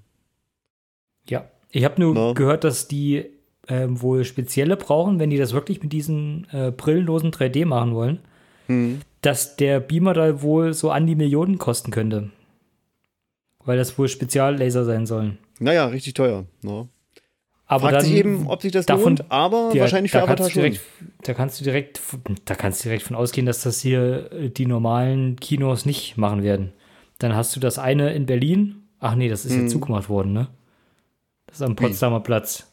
Ja, ich habe nur Na? gehört, dass die ähm, wohl spezielle brauchen, wenn die das wirklich mit diesen äh, brillenlosen 3D machen wollen, Hm. dass der Beamer da wohl so an die Millionen kosten könnte. Weil das wohl Speziallaser sein sollen. Naja, richtig teuer. Ne? Aber Fragt dann, sich eben, ob sich das davon- lohnt, aber ja, wahrscheinlich für da Avatar schon. direkt, Da kannst du direkt, da kannst du direkt von ausgehen, dass das hier äh, die normalen Kinos nicht machen werden. Dann hast du das eine in Berlin. Ach nee, das ist Hm. jetzt zugemacht worden, ne? Das ist am Potsdamer Platz.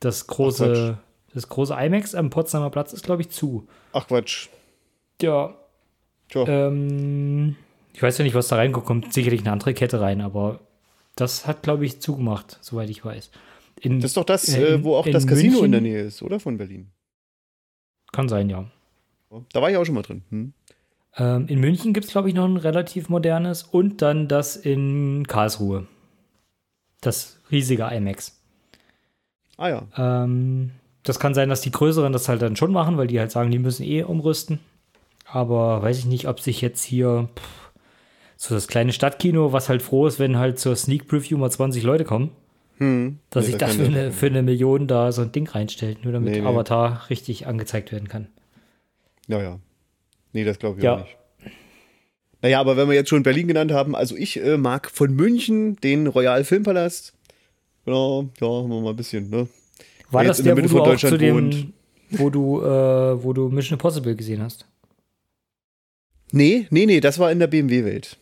Das große, das große IMAX am Potsdamer Platz ist, glaube ich, zu. Ach Quatsch. Ja. Tja. Ähm, ich weiß ja nicht, was da reinkommt. Kommt sicherlich eine andere Kette rein, aber das hat, glaube ich, zugemacht, soweit ich weiß. In, Das ist doch das, äh, äh, wo auch in das Casino in der München? Nähe ist, oder? Von Berlin. Kann sein, ja. Da war ich auch schon mal drin. Hm? Ähm, in München gibt es, glaube ich, noch ein relativ modernes und dann das in Karlsruhe. Das riesige IMAX. Ah ja. Ähm, das kann sein, dass die größeren das halt dann schon machen, weil die halt sagen, die müssen eh umrüsten. Aber weiß ich nicht, ob sich jetzt hier pff, so das kleine Stadtkino, was halt froh ist, wenn halt zur Sneak Preview mal 20 Leute kommen, Hm. dass Nee, sich da das für eine, für eine Million da so ein Ding reinstellt, nur damit Nee, nee. Avatar richtig angezeigt werden kann. Ja, ja. Nee, das glaube ich Ja. auch nicht. Naja, aber wenn wir jetzt schon Berlin genannt haben, also ich äh, mag von München den Royal Filmpalast. Genau, ja, haben wir mal ein bisschen, ne? War das in der der, Mitte wo du auch zu Deutschland dem, wo du, äh, wo du Mission Impossible gesehen hast? Nee, nee, nee, das war in der BMW-Welt.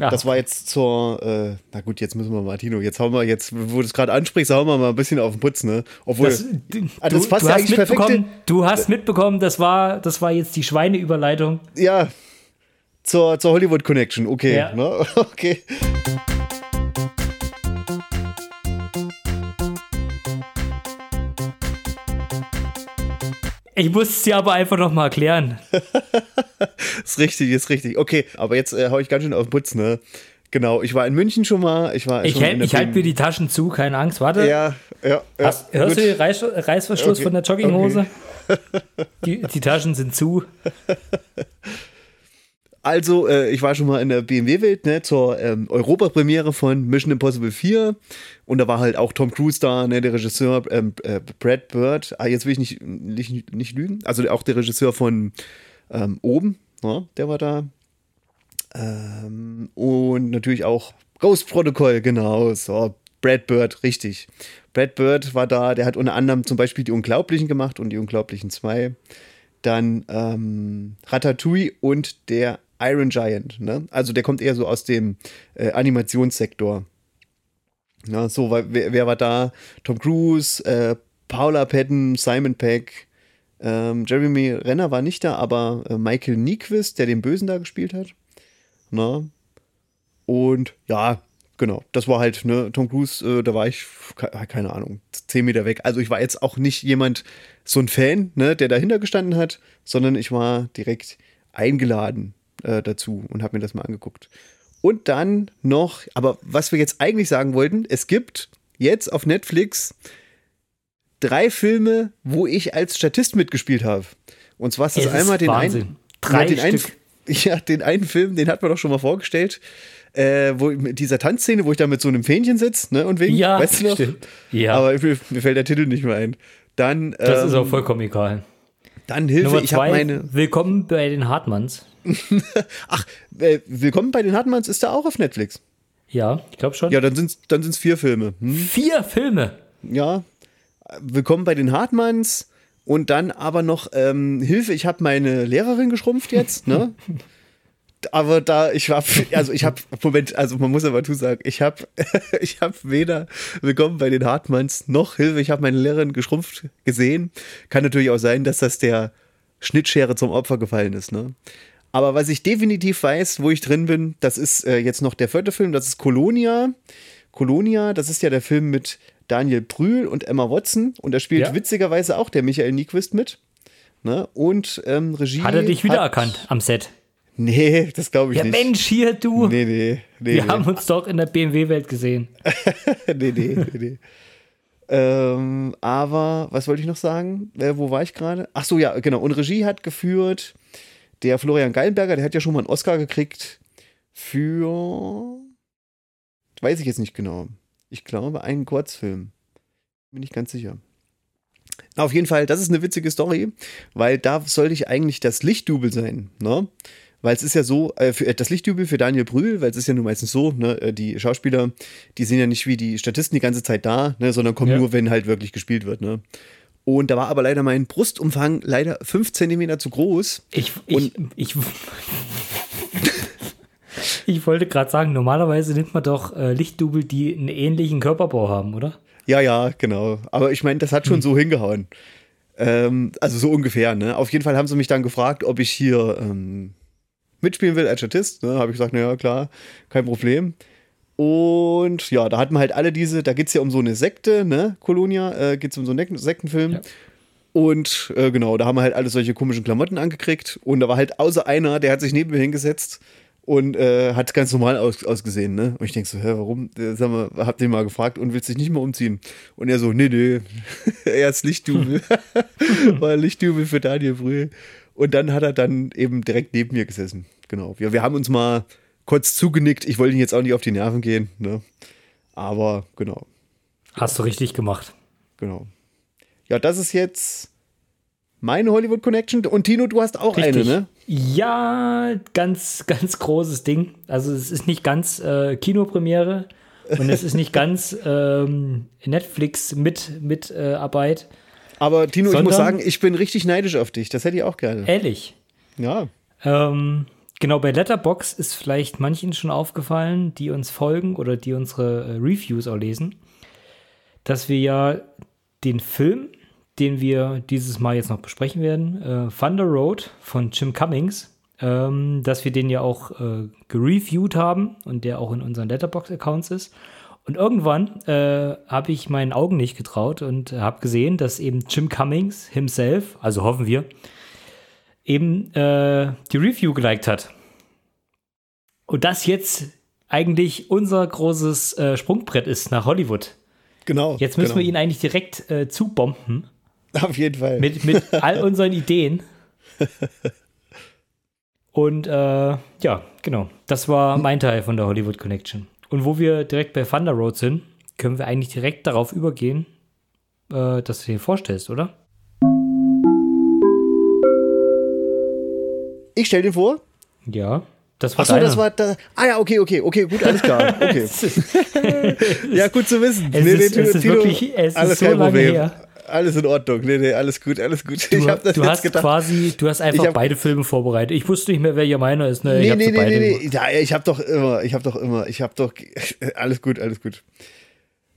Ja, Das war jetzt zur, äh, na gut, jetzt müssen wir Martino, jetzt hauen wir, jetzt, wo du es gerade ansprichst, hauen wir mal ein bisschen auf den Putz, ne? Obwohl, das, du, Ah, das passt ja hast eigentlich perfekt mitbekommen, Du hast mitbekommen, das war, das war jetzt die Schweineüberleitung. ja, zur, zur Hollywood Connection, okay, Ja. ne? Okay. Ich muss es dir aber einfach noch mal erklären. ist richtig, ist richtig. Okay, aber jetzt äh, hau ich ganz schön auf den Putz, ne? Genau, ich war in München schon mal. Ich, war ich, hält, ich halte mir die Taschen zu, keine Angst. Warte. Ja, ja. ja Hast, hörst gut. du den Reiß, Reißverschluss okay. von der Jogginghose? Okay. die, die Taschen sind zu. Also, äh, ich war schon mal in der BMW-Welt, ne, zur ähm, Europapremiere von Mission Impossible 4. Und da war halt auch Tom Cruise da, ne, der Regisseur ähm, äh, Brad Bird. Ah, jetzt will ich nicht, nicht, nicht lügen. Also auch der Regisseur von ähm, Oben, ne, der war da. Ähm, und natürlich auch Ghost Protocol, genau. So, Brad Bird, richtig. Brad Bird war da, der hat unter anderem zum Beispiel die Unglaublichen gemacht und die Unglaublichen 2. Dann ähm, Ratatouille und der Iron Giant. Ne? Also der kommt eher so aus dem äh, Animationssektor. Ja, so, wer, wer war da? Tom Cruise, äh, Paula Patton, Simon Peck, ähm, Jeremy Renner war nicht da, aber äh, Michael Nyquist, der den Bösen da gespielt hat. Na? Und ja, genau, das war halt, ne, Tom Cruise, äh, da war ich, keine Ahnung, zehn Meter weg. Also ich war jetzt auch nicht jemand, so ein Fan, ne, der dahinter gestanden hat, sondern ich war direkt eingeladen äh, dazu und habe mir das mal angeguckt. Und dann noch, aber was wir jetzt eigentlich sagen wollten, es gibt jetzt auf Netflix drei Filme, wo ich als Statist mitgespielt habe. Und zwar ist das einmal den einen. Drei den Stück. Einen, ja, den einen Film, den hat man doch schon mal vorgestellt. Äh, wo, mit dieser Tanzszene, wo ich da mit so einem Fähnchen sitze, ne? Und wegen, ja, weißt du noch? Stimmt. Ja. Aber mir, mir, fällt der Titel nicht mehr ein. Dann. Das ähm, ist auch vollkommen egal. Dann Hilfe, Nummer ich habe meine. Willkommen bei den Hartmanns. Ach, äh, Willkommen bei den Hartmanns ist da auch auf Netflix. Ja, ich glaube schon. Ja, dann sind es dann sind's vier Filme. Hm? Vier Filme? Ja. Willkommen bei den Hartmanns und dann aber noch ähm, Hilfe, ich habe meine Lehrerin geschrumpft jetzt, ne? aber da ich war also ich habe Moment also man muss aber zu sagen ich habe ich habe weder willkommen bei den Hartmanns noch Hilfe ich habe meine Lehrerin geschrumpft gesehen kann natürlich auch sein dass das der Schnittschere zum Opfer gefallen ist. Ne? Aber was ich definitiv weiß, wo ich drin bin, das ist äh, jetzt noch der vierte Film, das ist Colonia. Colonia, das ist ja der Film mit Daniel Brühl und Emma Watson und da spielt ja. witzigerweise auch der Michael Nyquist mit. Ne? Und ähm, Regie. Hat er dich wiedererkannt am Set? Nee, das glaube ich ja, nicht. Ja, Mensch, hier du. Nee, nee. nee Wir nee. haben uns doch in der BMW-Welt gesehen. nee, nee, nee, nee. Ähm, aber, was wollte ich noch sagen? Äh, wo war ich gerade? Ach so, ja, genau. Und Regie hat geführt der Florian Geilenberger, der hat ja schon mal einen Oscar gekriegt für. Weiß ich jetzt nicht genau. Ich glaube, einen Kurzfilm. Bin ich ganz sicher. Na, auf jeden Fall, das ist eine witzige Story, weil da sollte ich eigentlich das Lichtdubel sein. Ne? Weil es ist ja so, äh, für, äh, das Lichtdubel für Daniel Brühl, weil es ist ja nun meistens so, ne, äh, die Schauspieler, die sind ja nicht wie die Statisten die ganze Zeit da, ne, sondern kommen ja. nur, wenn halt wirklich gespielt wird. Ne? Und da war aber leider mein Brustumfang leider fünf Zentimeter zu groß. Ich, ich, ich, ich wollte gerade sagen, normalerweise nimmt man doch äh, Lichtdubel, die einen ähnlichen Körperbau haben, oder? Ja, ja, genau. Aber ich meine, das hat schon hm. so hingehauen. Ähm, also so ungefähr, ne? Auf jeden Fall haben sie mich dann gefragt, ob ich hier ähm, mitspielen will als Statist. Ne? Habe ich gesagt, naja, klar, kein Problem. Und ja, da hatten wir halt alle diese, da geht es ja um so eine Sekte, ne, Kolonia, äh, geht es um so einen Sektenfilm. Ja. Und äh, genau, da haben wir halt alle solche komischen Klamotten angekriegt. Und da war halt außer einer, der hat sich neben mir hingesetzt und äh, hat ganz normal aus, ausgesehen, ne? Und ich denke so, hä, warum? Äh, sag mal, hab den mal gefragt und willst dich nicht mehr umziehen? Und er so, nee, nee, er ist Lichtdubel. war Lichtdubel für Daniel Brühl. Und dann hat er dann eben direkt neben mir gesessen. Genau. Wir, wir haben uns mal kurz zugenickt. Ich wollte ihn jetzt auch nicht auf die Nerven gehen. Ne? Aber genau. Hast du richtig gemacht. Genau. Ja, das ist jetzt meine Hollywood Connection. Und Tino, du hast auch richtig. eine, ne? Ja, ganz, ganz großes Ding. Also es ist nicht ganz äh, Kinopremiere und es ist nicht ganz ähm, Netflix mit, mit äh, Arbeit. Aber Tino, ich muss sagen, ich bin richtig neidisch auf dich. Das hätte ich auch gerne. Ehrlich? Ja. Ähm, genau, bei Letterbox ist vielleicht manchen schon aufgefallen, die uns folgen oder die unsere äh, Reviews auch lesen, dass wir ja den Film, den wir dieses Mal jetzt noch besprechen werden, äh, Thunder Road von Jim Cummings, ähm, dass wir den ja auch äh, gereviewt haben und der auch in unseren Letterbox-Accounts ist. Und irgendwann äh, habe ich meinen Augen nicht getraut und habe gesehen, dass eben Jim Cummings himself, also hoffen wir, eben äh, die Review geliked hat. Und das jetzt eigentlich unser großes äh, Sprungbrett ist nach Hollywood. Genau. Jetzt müssen genau. wir ihn eigentlich direkt äh, zubomben. Auf jeden Fall. Mit, mit all unseren Ideen. Und äh, ja, genau. Das war mein Teil von der Hollywood Connection. Und wo wir direkt bei Thunder Road sind, können wir eigentlich direkt darauf übergehen, äh, dass du dir vorstellst, oder? Ich stell den vor. Ja. Das war Achso, das war da. Ah ja, okay, okay, okay, gut, alles klar. Okay. ja, gut zu wissen. Es Nee, nee, ist, es ist Tino, wirklich, es alles ist so kein Problem. her. Alles in Ordnung. Nee, nee, alles gut, alles gut. Du, ich habe das du jetzt hast gedacht. quasi, du hast einfach Ich hab- beide Filme vorbereitet. Ich wusste nicht mehr, welcher meiner ist. Ne? ich Nee, hab nee, nee, beide nee, nee. Ja, ich habe doch immer, ich habe doch immer, ich habe doch, alles gut, alles gut.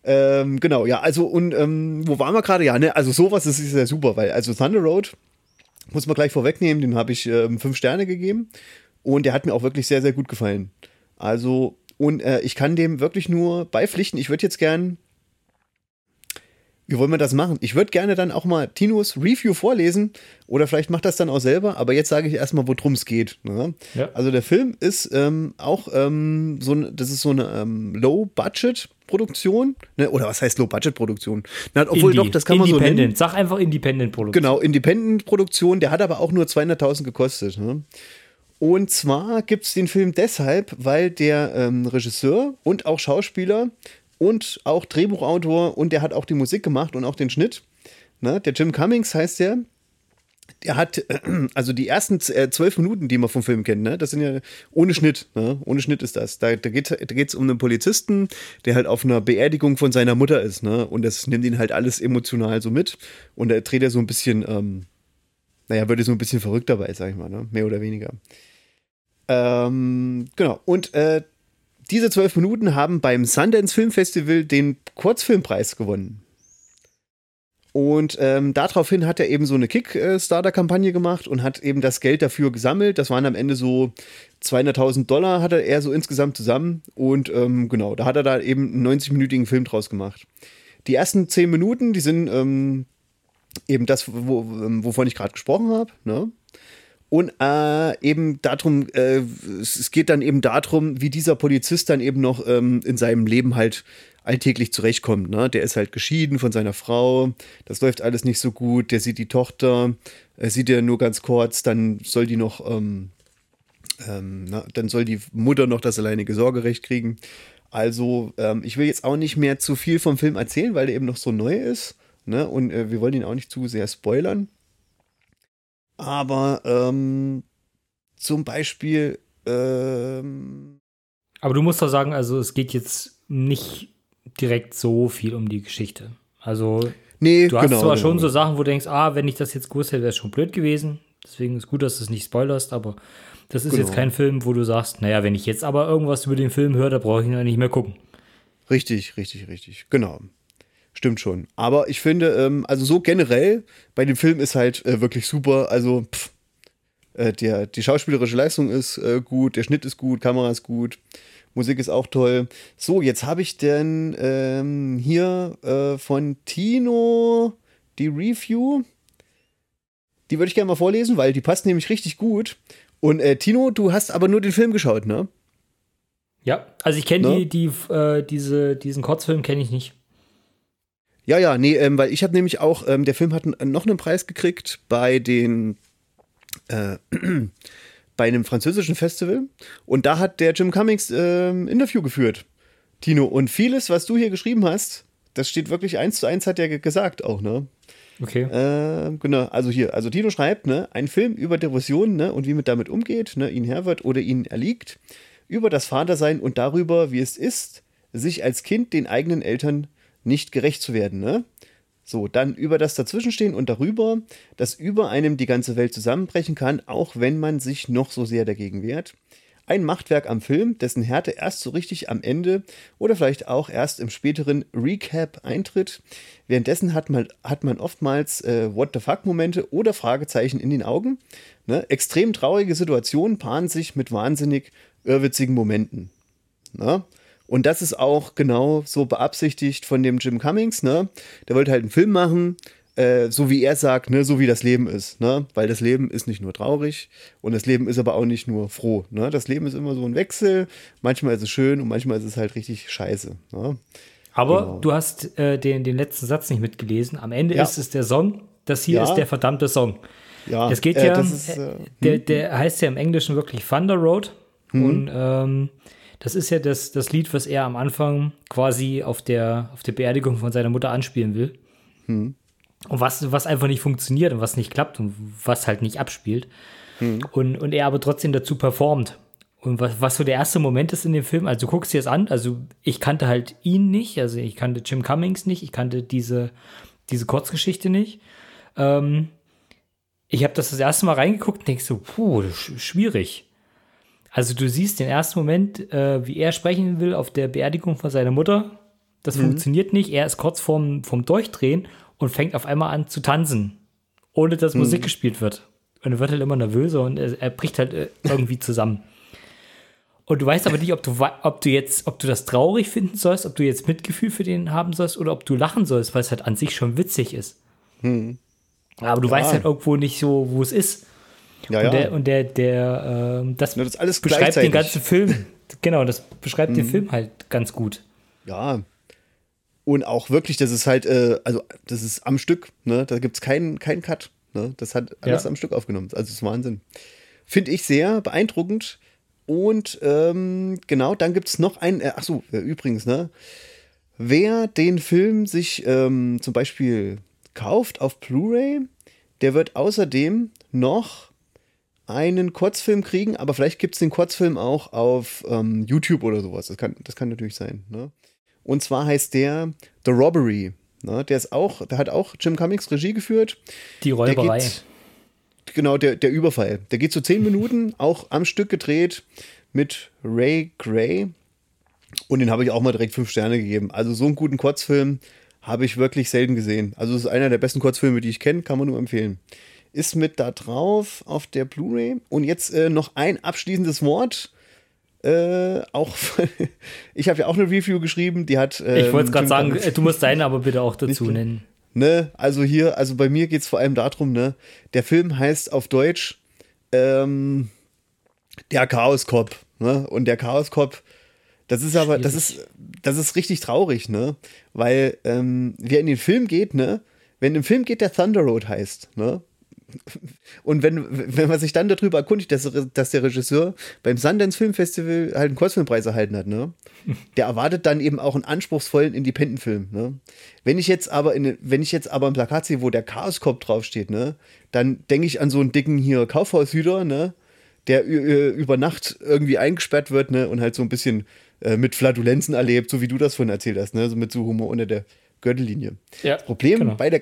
Ähm, genau, ja, also und ähm, wo waren wir gerade? Ja, ne, also sowas ist, ist ja super, weil also Thunder Road muss man gleich vorwegnehmen, den habe ich ähm, fünf Sterne gegeben und der hat mir auch wirklich sehr, sehr gut gefallen. Also und äh, ich kann dem wirklich nur beipflichten. Ich würde jetzt gern wie wollen wir das machen? Ich würde gerne dann auch mal Tinos Review vorlesen oder vielleicht macht das dann auch selber, aber jetzt sage ich erstmal, worum es geht. Ne? Ja. Also der Film ist ähm, auch ähm, so ein, das ist so eine ähm, Low-Budget-Produktion, ne? oder was heißt Low-Budget-Produktion? Obwohl Indie. doch, das kann man so nennen. Sag einfach Independent-Produktion. Genau, Independent-Produktion, der hat aber auch nur 200.000 gekostet. Ne? Und zwar gibt es den Film deshalb, weil der ähm, Regisseur und auch Schauspieler und auch Drehbuchautor und der hat auch die Musik gemacht und auch den Schnitt. Ne? Der Jim Cummings heißt der. Der hat, also die ersten äh, zwölf Minuten, die man vom Film kennt, ne? das sind ja ohne Schnitt. Ne? Ohne Schnitt ist das. Da, da geht es um einen Polizisten, der halt auf einer Beerdigung von seiner Mutter ist. Ne? Und das nimmt ihn halt alles emotional so mit. Und da dreht er so ein bisschen, ähm, naja, wird er so ein bisschen verrückt dabei, sag ich mal, ne? mehr oder weniger. Ähm, genau. Und äh, diese zwölf Minuten haben beim Sundance Film Festival den Kurzfilmpreis gewonnen. Und ähm, daraufhin hat er eben so eine Kickstarter-Kampagne gemacht und hat eben das Geld dafür gesammelt. Das waren am Ende so 200.000 Dollar, hatte er so insgesamt zusammen. Und ähm, genau, da hat er da eben einen 90-minütigen Film draus gemacht. Die ersten zehn Minuten, die sind ähm, eben das, wo, ähm, wovon ich gerade gesprochen habe. Ne? Und äh, eben darum, äh, es es geht dann eben darum, wie dieser Polizist dann eben noch ähm, in seinem Leben halt alltäglich zurechtkommt. Ne? Der ist halt geschieden von seiner Frau, das läuft alles nicht so gut, der sieht die Tochter, er sieht ja nur ganz kurz, dann soll die noch, ähm, ähm, na, dann soll die Mutter noch das alleinige Sorgerecht kriegen. Also, ähm, ich will jetzt auch nicht mehr zu viel vom Film erzählen, weil der eben noch so neu ist. Ne? Und äh, wir wollen ihn auch nicht zu sehr spoilern. Aber ähm, zum Beispiel, ähm, Aber du musst doch sagen, also es geht jetzt nicht direkt so viel um die Geschichte. Also nee, du hast genau, zwar genau. schon so Sachen, wo du denkst, ah, wenn ich das jetzt gewusst hätte, wäre es schon blöd gewesen. Deswegen ist gut, dass du es nicht spoilerst, aber das ist Genau. jetzt kein Film, wo du sagst, naja, wenn ich jetzt aber irgendwas über den Film höre, da brauche ich ihn ja nicht mehr gucken. Richtig, richtig, richtig. Genau. Stimmt schon. Aber ich finde, ähm, also so generell, bei dem Film ist halt äh, wirklich super. Also, pff, äh, der, die schauspielerische Leistung ist äh, gut, der Schnitt ist gut, Kamera ist gut, Musik ist auch toll. So, jetzt habe ich denn ähm, hier äh, von Tino die Review. Die würde ich gerne mal vorlesen, weil die passt nämlich richtig gut. Und äh, Tino, du hast aber nur den Film geschaut, ne? Ja, also ich kenne Ne? die, die, äh, diese, diesen Kurzfilm kenne ich nicht. Ja, ja, nee, ähm, weil ich habe nämlich auch, ähm, der Film hat noch einen Preis gekriegt bei den, äh, bei einem französischen Festival und da hat der Jim Cummings ähm, Interview geführt, Tino. Und vieles, was du hier geschrieben hast, das steht wirklich eins zu eins, hat er ge- gesagt auch, ne? Okay. Äh, genau, also hier, also Tino schreibt, ne, ein Film über Depressionen, ne, und wie man damit umgeht, ne, ihn Herr wird oder ihn erliegt, über das Vatersein und darüber, wie es ist, sich als Kind den eigenen Eltern nicht gerecht zu werden, ne? So, dann über das Dazwischenstehen und darüber, dass über einem die ganze Welt zusammenbrechen kann, auch wenn man sich noch so sehr dagegen wehrt. Ein Machtwerk am Film, dessen Härte erst so richtig am Ende oder vielleicht auch erst im späteren Recap eintritt. Währenddessen hat man, hat man oftmals äh, What the fuck-Momente oder Fragezeichen in den Augen. Ne? Extrem traurige Situationen paaren sich mit wahnsinnig irrwitzigen Momenten. Ne? Und das ist auch genau so beabsichtigt von dem Jim Cummings, ne? Der wollte halt einen Film machen, äh, so wie er sagt, ne, so wie das Leben ist, ne? Weil das Leben ist nicht nur traurig und das Leben ist aber auch nicht nur froh, ne? Das Leben ist immer so ein Wechsel. Manchmal ist es schön und manchmal ist es halt richtig scheiße, ne? Aber genau. du hast äh, den, den letzten Satz nicht mitgelesen. Am Ende ja. ist es der Song. Das hier ja. ist der verdammte Song. Ja, das geht äh, ja, das ist, äh, der, hm? der heißt ja im Englischen wirklich Thunder Road. Hm. Und ähm, das ist ja das, das Lied, was er am Anfang quasi auf der, auf der Beerdigung von seiner Mutter anspielen will. Hm. Und was, was einfach nicht funktioniert und was nicht klappt und was halt nicht abspielt. Hm. Und, und er aber trotzdem dazu performt. Und was, was so der erste Moment ist in dem Film, also du guckst dir das an, also ich kannte halt ihn nicht, also ich kannte Jim Cummings nicht, ich kannte diese, diese Kurzgeschichte nicht. Ähm, ich habe das das erste Mal reingeguckt und denkst so, puh, schwierig. Also du siehst den ersten Moment, äh, wie er sprechen will auf der Beerdigung von seiner Mutter. Das mhm. funktioniert nicht. Er ist kurz vorm, vorm Durchdrehen und fängt auf einmal an zu tanzen, ohne dass mhm. Musik gespielt wird. Und er wird halt immer nervöser und er, er bricht halt äh, irgendwie zusammen. Und du weißt aber nicht, ob du, ob du jetzt, ob du das traurig finden sollst, ob du jetzt Mitgefühl für den haben sollst oder ob du lachen sollst, weil es halt an sich schon witzig ist. Hm. Aber du ja. weißt halt irgendwo nicht so, wo es ist. Ja, und der, und der, der äh, das, das alles beschreibt den ganzen Film. genau, das beschreibt mhm. den Film halt ganz gut. Ja. Und auch wirklich, das ist halt, äh, also das ist am Stück, ne? Da gibt es keinen kein Cut. Ne? Das hat alles ja. am Stück aufgenommen. Also das ist Wahnsinn. Finde ich sehr beeindruckend. Und ähm, genau, dann gibt es noch einen, äh, ach so, äh, übrigens, ne? Wer den Film sich ähm, zum Beispiel kauft auf Blu-ray, der wird außerdem noch einen Kurzfilm kriegen, aber vielleicht gibt es den Kurzfilm auch auf ähm, YouTube oder sowas. Das kann, das kann natürlich sein. Ne? Und zwar heißt der The Robbery. Ne? Der ist auch, der hat auch Jim Cummings Regie geführt. Die Räuberei. Geht, genau, der, der Überfall. Der geht so zehn Minuten, auch am Stück gedreht mit Ray Gray. Und den habe ich auch mal direkt fünf Sterne gegeben. Also so einen guten Kurzfilm habe ich wirklich selten gesehen. Also es ist einer der besten Kurzfilme, die ich kenne, kann man nur empfehlen ist mit da drauf auf der Blu-ray. Und jetzt äh, noch ein abschließendes Wort. Äh, auch ich habe ja auch eine Review geschrieben, die hat. Ähm, ich wollte es gerade sagen, du musst deine aber bitte auch dazu nicht, nennen. Ne, also hier, also bei mir geht es vor allem darum, ne, der Film heißt auf Deutsch ähm, Der Chaos Cop. Ne? Und der Chaos Cop, das ist aber, das ist, das ist richtig traurig, ne? Weil ähm, wer in den Film geht, ne, wenn im Film geht, der Thunder Road heißt, ne? Und wenn, wenn man sich dann darüber erkundigt, dass, dass der Regisseur beim Sundance Film Festival halt einen Kurzfilmpreis erhalten hat, ne? Der erwartet dann eben auch einen anspruchsvollen Independent-Film, ne? Wenn ich jetzt aber in, wenn ich jetzt aber ein Plakat sehe, wo der Chaos Cop draufsteht, ne? Dann denke ich an so einen dicken hier Kaufhaushüter, ne? Der über Nacht irgendwie eingesperrt wird, ne? Und halt so ein bisschen äh, mit Flatulenzen erlebt, so wie du das vorhin erzählt hast, ne? So mit so Humor unter der Gürtellinie. Ja, das Problem genau. bei der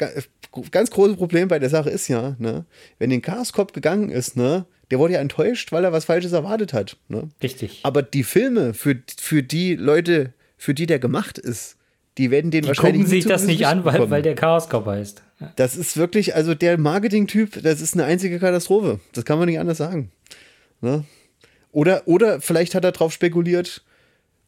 ganz große Problem bei der Sache ist ja, ne, wenn den Chaos Cop gegangen ist, ne, der wurde ja enttäuscht, weil er was Falsches erwartet hat. Ne? Richtig. Aber die Filme, für, für die Leute, für die der gemacht ist, die werden den die wahrscheinlich gucken sich das nicht an, weil, weil der Chaos Cop heißt. Ja. Das ist wirklich, also der Marketing-Typ, das ist eine einzige Katastrophe. Das kann man nicht anders sagen. Ne? Oder, oder vielleicht hat er darauf spekuliert,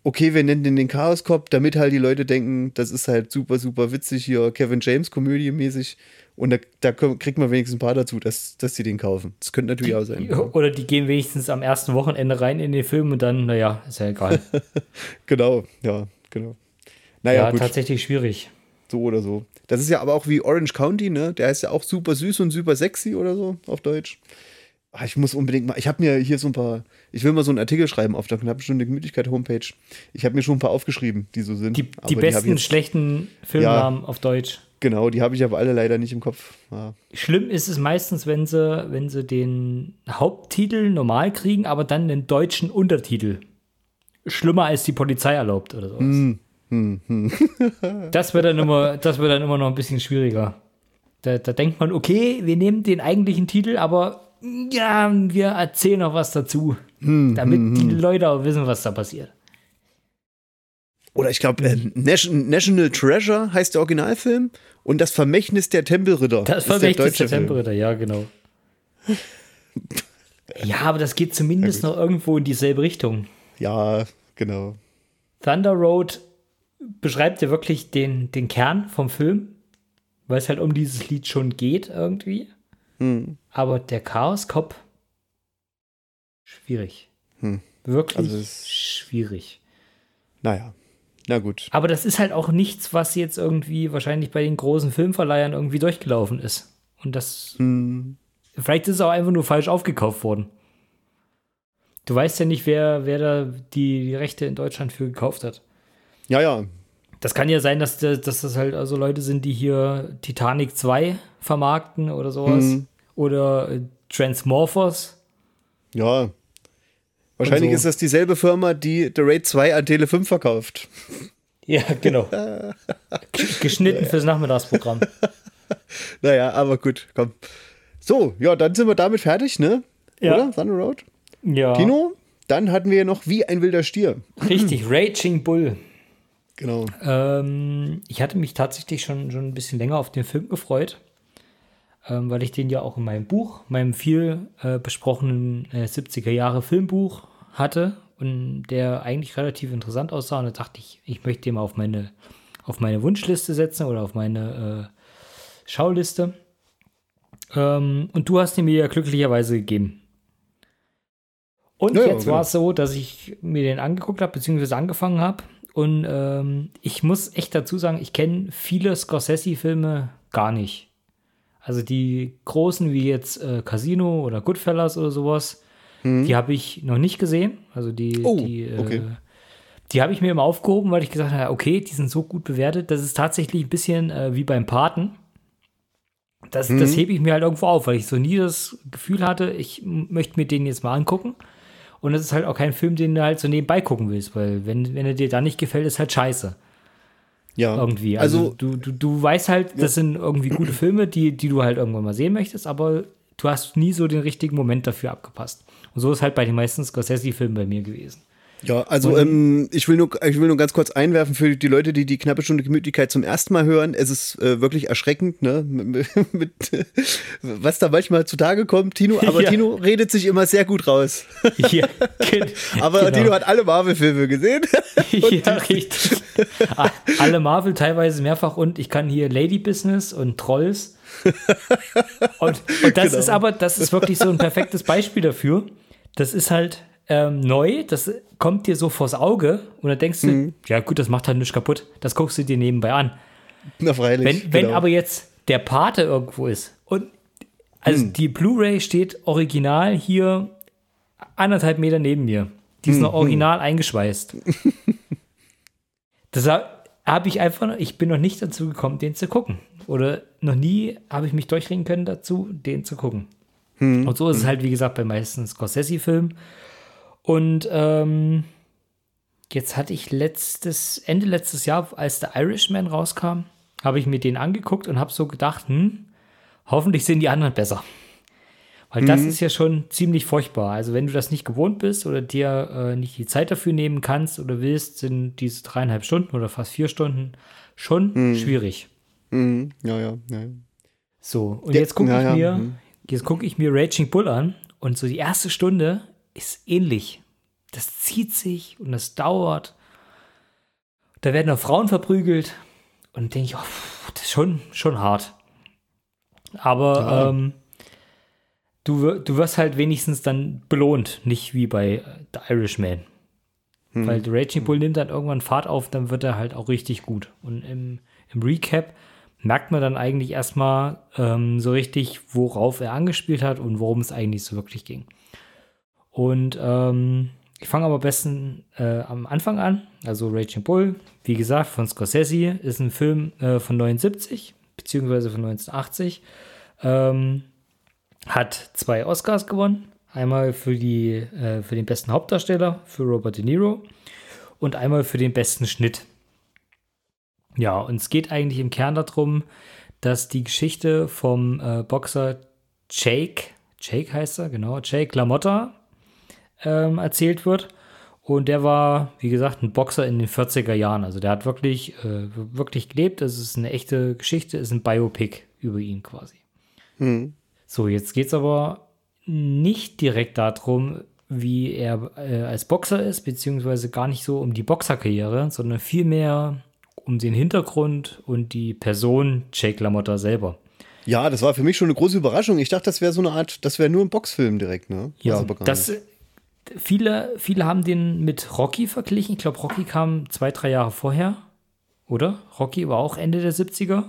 okay, wir nennen den den Chaos Cop, damit halt die Leute denken, das ist halt super, super witzig hier, Kevin James Komödie mäßig. Und da, da kriegt man wenigstens ein paar dazu, dass, dass sie den kaufen. Das könnte natürlich die, auch sein. Oder die gehen wenigstens am ersten Wochenende rein in den Film und dann, naja, ist ja egal. genau, ja, genau. Naja, ja, gut. tatsächlich schwierig. So oder so. Das ist ja aber auch wie Orange County, ne? Der heißt ja auch super süß und super sexy oder so auf Deutsch. Ach, ich muss unbedingt mal, ich habe mir hier so ein paar, ich will mal so einen Artikel schreiben auf der knappen Stunde Gemütlichkeit Homepage. Ich habe mir schon ein paar aufgeschrieben, die so sind. Die, die besten, die jetzt, schlechten Filmnamen ja, auf Deutsch. Genau, die habe ich aber alle leider nicht im Kopf. Ja. Schlimm ist es meistens, wenn sie, wenn sie den Haupttitel normal kriegen, aber dann den deutschen Untertitel. Schlimmer als die Polizei erlaubt oder sowas. Hm, hm, hm. das wird dann immer, das wird dann immer noch ein bisschen schwieriger. Da, da denkt man, okay, wir nehmen den eigentlichen Titel, aber ja, wir erzählen noch was dazu, hm, damit hm, die hm. Leute auch wissen, was da passiert. Oder ich glaube, äh, National, National Treasure heißt der Originalfilm und das Vermächtnis der Tempelritter. Das Vermächtnis der, der Tempelritter, ja, genau. ja, aber das geht zumindest noch irgendwo in dieselbe Richtung. Ja, genau. Thunder Road beschreibt ja wirklich den, den Kern vom Film, weil es halt um dieses Lied schon geht irgendwie. Hm. Aber der Chaos Cop, schwierig. Hm. Wirklich Also es- schwierig. Naja, na gut. Aber das ist halt auch nichts, was jetzt irgendwie wahrscheinlich bei den großen Filmverleihern irgendwie durchgelaufen ist. Und das, Hm. vielleicht ist es auch einfach nur falsch aufgekauft worden. Du weißt ja nicht, wer, wer da die, die Rechte in Deutschland für gekauft hat. Ja, ja. Das kann ja sein, dass, dass das halt also Leute sind, die hier Titanic 2 vermarkten oder sowas. Hm. Oder äh, Transmorphers. Ja. Wahrscheinlich so. ist das dieselbe Firma, die The Raid 2 an Tele 5 verkauft. Ja, genau. Geschnitten fürs Nachmittagsprogramm. Naja, aber gut, komm. So, ja, dann sind wir damit fertig, ne? Ja. Oder? Thunder Road? Ja. Tino? Dann hatten wir noch wie ein wilder Stier. Richtig, Raging Bull. Genau. Ähm, ich hatte mich tatsächlich schon, schon ein bisschen länger auf den Film gefreut, ähm, weil ich den ja auch in meinem Buch, meinem viel äh, besprochenen äh, 70er Jahre Filmbuch hatte und der eigentlich relativ interessant aussah. Und da dachte ich, ich möchte den mal auf meine, auf meine Wunschliste setzen oder auf meine äh, Schauliste. Ähm, und du hast ihn mir ja glücklicherweise gegeben. Und Ja, jetzt genau. war es so, dass ich mir den angeguckt habe, beziehungsweise angefangen habe. Und ähm, ich muss echt dazu sagen, ich kenne viele Scorsese-Filme gar nicht. Also die großen wie jetzt äh, Casino oder Goodfellas oder sowas, die habe ich noch nicht gesehen. Also die, Mhm. Oh, die, äh, okay. die habe ich mir immer aufgehoben, weil ich gesagt habe, okay, die sind so gut bewertet. Das ist tatsächlich ein bisschen äh, wie beim Paten. Das, Mhm. das hebe ich mir halt irgendwo auf, weil ich so nie das Gefühl hatte, ich möchte mir den jetzt mal angucken. Und es ist halt auch kein Film, den du halt so nebenbei gucken willst, weil wenn, wenn er dir da nicht gefällt, ist halt scheiße. Ja. Irgendwie. Also, Also, du, du, du weißt halt, das sind irgendwie gute Filme, die, die du halt irgendwann mal sehen möchtest, aber du hast nie so den richtigen Moment dafür abgepasst. Und so ist halt bei den meisten Scorsese-Filmen bei mir gewesen. Ja, also ähm, ich, will nur, ich will nur ganz kurz einwerfen für die Leute, die die knappe Stunde Gemütlichkeit zum ersten Mal hören. Es ist äh, wirklich erschreckend, ne? mit, mit, was da manchmal zutage kommt, Tino. Aber Ja. Tino redet sich immer sehr gut raus. Ja, Aber genau. Tino hat alle Marvel-Filme gesehen. ja, richtig. Alle Marvel teilweise mehrfach und ich kann hier Lady Business und Trolls. Und, und das Genau. ist aber, das ist wirklich so ein perfektes Beispiel dafür. Das ist halt ähm, neu, das kommt dir so vors Auge und dann denkst du, Mhm. ja gut, das macht halt nichts kaputt. Das guckst du dir nebenbei an. Na, freilich. Wenn, wenn genau. aber jetzt der Pate irgendwo ist und also Hm. die Blu-ray steht original hier anderthalb Meter neben mir. Die ist noch original eingeschweißt. Das habe ich einfach, noch- ich bin noch nicht dazu gekommen, den zu gucken. Oder noch nie habe ich mich durchringen können dazu, den zu gucken. Hm, Und so ist es halt, wie gesagt, bei meisten Scorsese-Filmen. Und ähm, jetzt hatte ich letztes, Ende letztes Jahr, als der Irishman rauskam, habe ich mir den angeguckt und habe so gedacht, hm, hoffentlich sind die anderen besser. Weil das ist ja schon ziemlich furchtbar. Also wenn du das nicht gewohnt bist oder dir äh, nicht die Zeit dafür nehmen kannst oder willst, sind diese dreieinhalb Stunden oder fast vier Stunden schon schwierig. Mhm. Ja, ja, ja. So, und Ja, jetzt gucke ja, ich ja, mir, mhm. jetzt gucke ich mir Raging Bull an und so die erste Stunde ist ähnlich. Das zieht sich und das dauert. Da werden auch Frauen verprügelt und denke ich, oh, das ist schon, schon hart. Aber Ja. ähm, du, du wirst halt wenigstens dann belohnt, nicht wie bei äh, The Irishman. Hm. Weil der Raging Bull nimmt dann irgendwann Fahrt auf, dann wird er halt auch richtig gut. Und im, im Recap merkt man dann eigentlich erstmal ähm, so richtig, worauf er angespielt hat und worum es eigentlich so wirklich ging. Und ähm, ich fange aber am besten äh, am Anfang an. Also Raging Bull, wie gesagt, von Scorsese, ist ein Film äh, von 79, beziehungsweise von 1980. Ähm, hat zwei Oscars gewonnen. Einmal für, die, äh, für den besten Hauptdarsteller, für Robert De Niro, und einmal für den besten Schnitt. Ja, und es geht eigentlich im Kern darum, dass die Geschichte vom äh, Boxer Jake, Jake heißt er, genau, Jake LaMotta ähm, erzählt wird. Und der war, wie gesagt, ein Boxer in den 40er Jahren. Also der hat wirklich, äh, wirklich gelebt. Es ist eine echte Geschichte, ist ein Biopic über ihn quasi. Hm. So, jetzt geht es aber nicht direkt darum, wie er äh, als Boxer ist, beziehungsweise gar nicht so um die Boxerkarriere, sondern vielmehr um den Hintergrund und die Person Jake LaMotta selber. Ja, das war für mich schon eine große Überraschung. Ich dachte, das wäre so eine Art, das wäre nur ein Boxfilm direkt, ne? Ja, also das, viele, viele haben den mit Rocky verglichen. Ich glaube, Rocky kam zwei, drei Jahre vorher, oder? Rocky war auch Ende der 70er.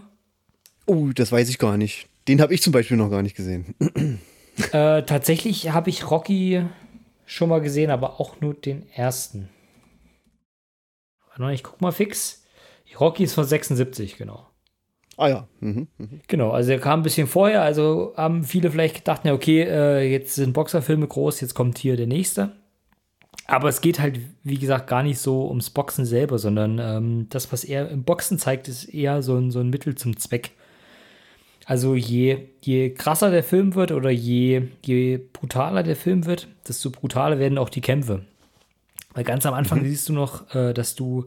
Oh, das weiß ich gar nicht. Den habe ich zum Beispiel noch gar nicht gesehen. äh, tatsächlich habe ich Rocky schon mal gesehen, aber auch nur den ersten. Ich guck mal fix. Rocky ist von 76, genau. Ah ja. Mhm, mhm. Genau, also er kam ein bisschen vorher, also haben viele vielleicht gedacht, ja, okay, äh, jetzt sind Boxerfilme groß, jetzt kommt hier der nächste. Aber es geht halt, wie gesagt, gar nicht so ums Boxen selber, sondern ähm, das, was er im Boxen zeigt, ist eher so ein, so ein Mittel zum Zweck. Also je, je krasser der Film wird oder je, je brutaler der Film wird, desto brutaler werden auch die Kämpfe. Weil ganz am Anfang mhm. siehst du noch, äh, dass du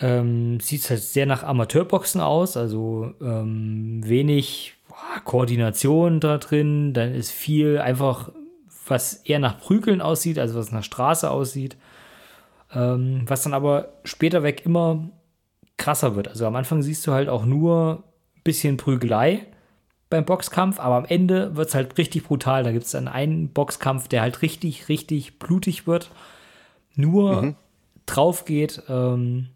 ähm, sieht halt sehr nach Amateurboxen aus, also ähm, wenig boah, Koordination da drin. Dann ist viel einfach, was eher nach Prügeln aussieht, also was nach Straße aussieht. Ähm, was dann aber später weg immer krasser wird. Also am Anfang siehst du halt auch nur ein bisschen Prügelei beim Boxkampf, aber am Ende wird es halt richtig brutal. Da gibt es dann einen Boxkampf, der halt richtig, richtig blutig wird. Nur mhm. drauf geht. Ähm,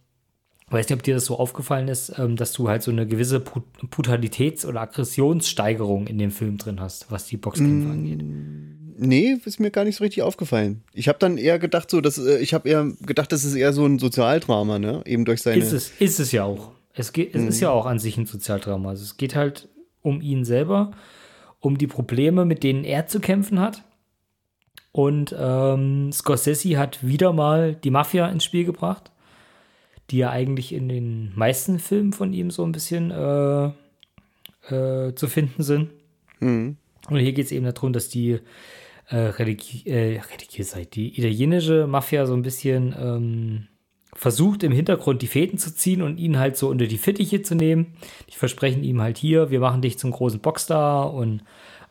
weiß nicht, ob dir das so aufgefallen ist, ähm, dass du halt so eine gewisse Brutalitäts- oder Aggressionssteigerung in dem Film drin hast, was die Boxkämpfe mm, angeht. Nee, ist mir gar nicht so richtig aufgefallen. Ich habe dann eher gedacht, so, dass äh, ich habe eher gedacht, das ist eher so ein Sozialdrama, ne? Eben durch seine. Ist es, ist es ja auch. Es, geht, es mm. ist ja auch an sich ein Sozialdrama. Also es geht halt um ihn selber, um die Probleme, mit denen er zu kämpfen hat. Und ähm, Scorsese hat wieder mal die Mafia ins Spiel gebracht die ja eigentlich in den meisten Filmen von ihm so ein bisschen äh, äh, zu finden sind. Mhm. Und hier geht es eben darum, dass die äh, religi äh, religiös die italienische Mafia so ein bisschen ähm, versucht im Hintergrund die Fäden zu ziehen und ihn halt so unter die Fittiche zu nehmen. Die versprechen ihm halt hier, wir machen dich zum großen Boxstar und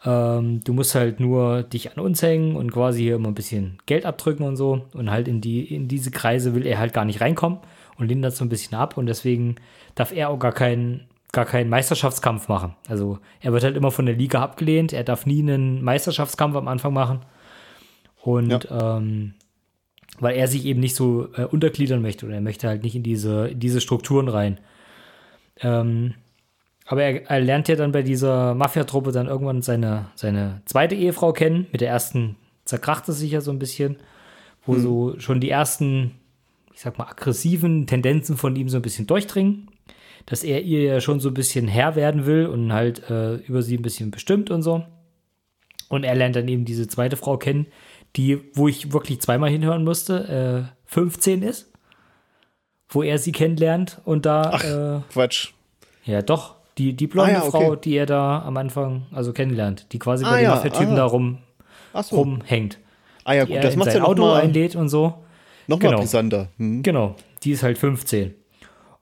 ähm, du musst halt nur dich an uns hängen und quasi hier immer ein bisschen Geld abdrücken und so. Und halt in, die, in diese Kreise will er halt gar nicht reinkommen und lehnt das so ein bisschen ab und deswegen darf er auch gar keinen gar keinen Meisterschaftskampf machen. Also er wird halt immer von der Liga abgelehnt, er darf nie einen Meisterschaftskampf am Anfang machen. Und ja. ähm, weil er sich eben nicht so äh, untergliedern möchte oder er möchte halt nicht in diese, in diese Strukturen rein. Ähm, aber er, er, lernt ja dann bei dieser Mafia-Truppe dann irgendwann seine, seine zweite Ehefrau kennen. Mit der ersten zerkracht es sich ja so ein bisschen, wo hm. so schon die ersten ich sag mal, aggressiven Tendenzen von ihm so ein bisschen durchdringen. Dass er ihr ja schon so ein bisschen Herr werden will und halt äh, über sie ein bisschen bestimmt und so. Und er lernt dann eben diese zweite Frau kennen, die, wo ich wirklich zweimal hinhören musste, äh, 15 ist. Wo er sie kennenlernt und da. Ach, äh, Quatsch. Ja, doch. Die, die blonde ah, ja, Frau, die er da am Anfang also kennenlernt, die quasi ah, bei den ja, Mafia-Typen da rum, so. rumhängt. Ah ja, gut, das macht ja Auto mal einlädt und so. Nochmal genau. brisanter. Hm. Genau, die ist halt 15.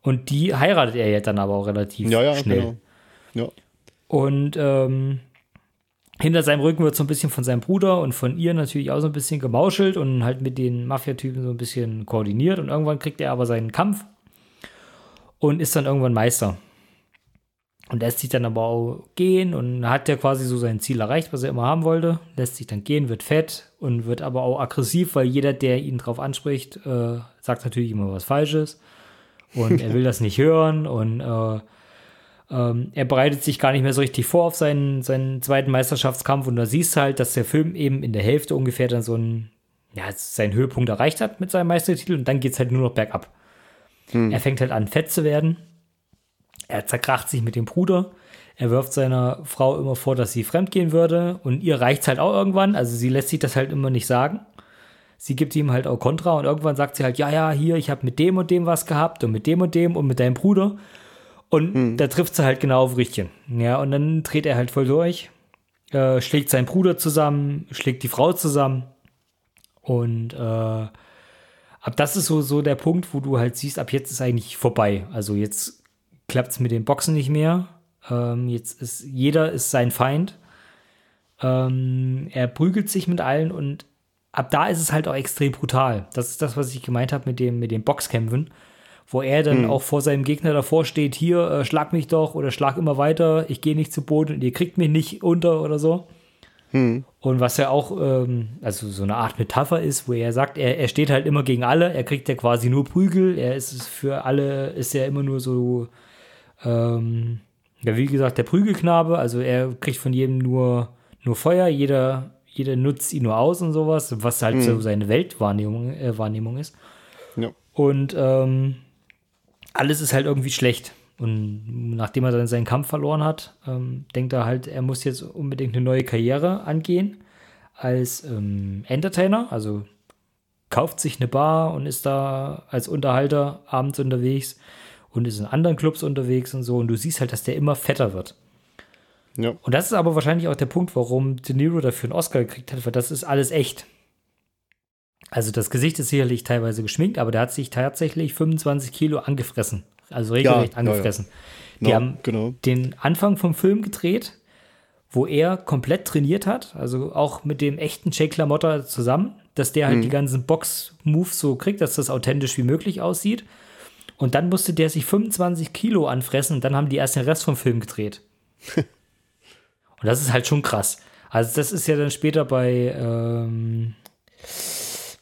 Und die heiratet er jetzt dann aber auch relativ ja, ja, schnell. Genau. Ja. Und ähm, hinter seinem Rücken wird so ein bisschen von seinem Bruder und von ihr natürlich auch so ein bisschen gemauschelt und halt mit den Mafia-Typen so ein bisschen koordiniert. Und irgendwann kriegt er aber seinen Kampf und ist dann irgendwann Meister. Und lässt sich dann aber auch gehen und hat ja quasi so sein Ziel erreicht, was er immer haben wollte. Lässt sich dann gehen, wird fett und wird aber auch aggressiv, weil jeder, der ihn drauf anspricht, äh, sagt natürlich immer was Falsches. Und er will das nicht hören und äh, ähm, er bereitet sich gar nicht mehr so richtig vor auf seinen, seinen zweiten Meisterschaftskampf. Und da siehst du halt, dass der Film eben in der Hälfte ungefähr dann so einen, ja, seinen Höhepunkt erreicht hat mit seinem Meistertitel und dann geht es halt nur noch bergab. Hm. Er fängt halt an, fett zu werden er zerkracht sich mit dem Bruder. Er wirft seiner Frau immer vor, dass sie fremdgehen würde. Und ihr reicht es halt auch irgendwann. Also sie lässt sich das halt immer nicht sagen. Sie gibt ihm halt auch Kontra und irgendwann sagt sie halt, ja, ja, hier, ich habe mit dem und dem was gehabt und mit dem und dem und mit deinem Bruder. Und hm. da trifft sie halt genau auf Richtchen. Ja, und dann dreht er halt voll durch, äh, schlägt seinen Bruder zusammen, schlägt die Frau zusammen. Und äh, ab das ist so, so der Punkt, wo du halt siehst, ab jetzt ist eigentlich vorbei. Also jetzt klappt es mit den Boxen nicht mehr. Ähm, jetzt ist jeder ist sein Feind. Ähm, er prügelt sich mit allen und ab da ist es halt auch extrem brutal. Das ist das, was ich gemeint habe mit dem, mit den Boxkämpfen, wo er dann mhm. auch vor seinem Gegner davor steht, hier, äh, schlag mich doch oder schlag immer weiter, ich gehe nicht zu Boden und ihr kriegt mich nicht unter oder so. Mhm. Und was ja auch, ähm, also so eine Art Metapher ist, wo er sagt, er, er steht halt immer gegen alle, er kriegt ja quasi nur Prügel, er ist für alle, ist ja immer nur so, ähm, ja, wie gesagt, der Prügelknabe, also er kriegt von jedem nur, nur Feuer, jeder jeder nutzt ihn nur aus und sowas, was halt mhm. so seine Weltwahrnehmung äh, Wahrnehmung ist. Ja. Und ähm, alles ist halt irgendwie schlecht. Und nachdem er dann seinen Kampf verloren hat, ähm, denkt er halt, er muss jetzt unbedingt eine neue Karriere angehen als ähm, Entertainer. Also kauft sich eine Bar und ist da als Unterhalter abends unterwegs und ist in anderen Clubs unterwegs und so. Und du siehst halt, dass der immer fetter wird. Ja. Und das ist aber wahrscheinlich auch der Punkt, warum De Niro dafür einen Oscar gekriegt hat, weil das ist alles echt. Also das Gesicht ist sicherlich teilweise geschminkt, aber der hat sich tatsächlich 25 Kilo angefressen. Also regelrecht ja, angefressen. Ja, ja. Die no, haben genau. den Anfang vom Film gedreht, wo er komplett trainiert hat, also auch mit dem echten Jake LaMotta zusammen, dass der halt mhm. die ganzen Box-Moves so kriegt, dass das authentisch wie möglich aussieht. Und dann musste der sich 25 Kilo anfressen und dann haben die erst den Rest vom Film gedreht. Und das ist halt schon krass. Also, das ist ja dann später bei ähm,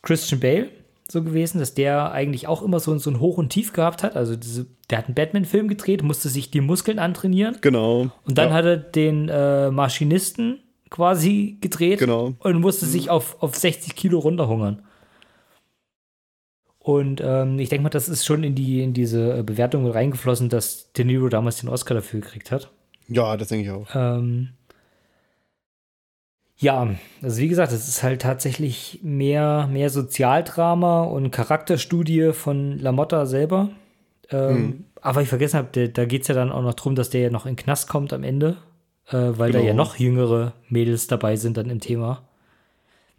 Christian Bale so gewesen, dass der eigentlich auch immer so, so ein Hoch und Tief gehabt hat. Also, diese, der hat einen Batman-Film gedreht, musste sich die Muskeln antrainieren. Genau. Und dann ja. hat er den äh, Maschinisten quasi gedreht genau. und musste mhm. sich auf, auf 60 Kilo runterhungern. Und ähm, ich denke mal, das ist schon in, die, in diese Bewertung reingeflossen, dass De Niro damals den Oscar dafür gekriegt hat. Ja, das denke ich auch. Ähm, ja, also wie gesagt, es ist halt tatsächlich mehr, mehr Sozialdrama und Charakterstudie von Lamotta selber. Ähm, mhm. Aber ich vergessen habe, da geht es ja dann auch noch darum, dass der ja noch in den Knast kommt am Ende, äh, weil genau. da ja noch jüngere Mädels dabei sind dann im Thema,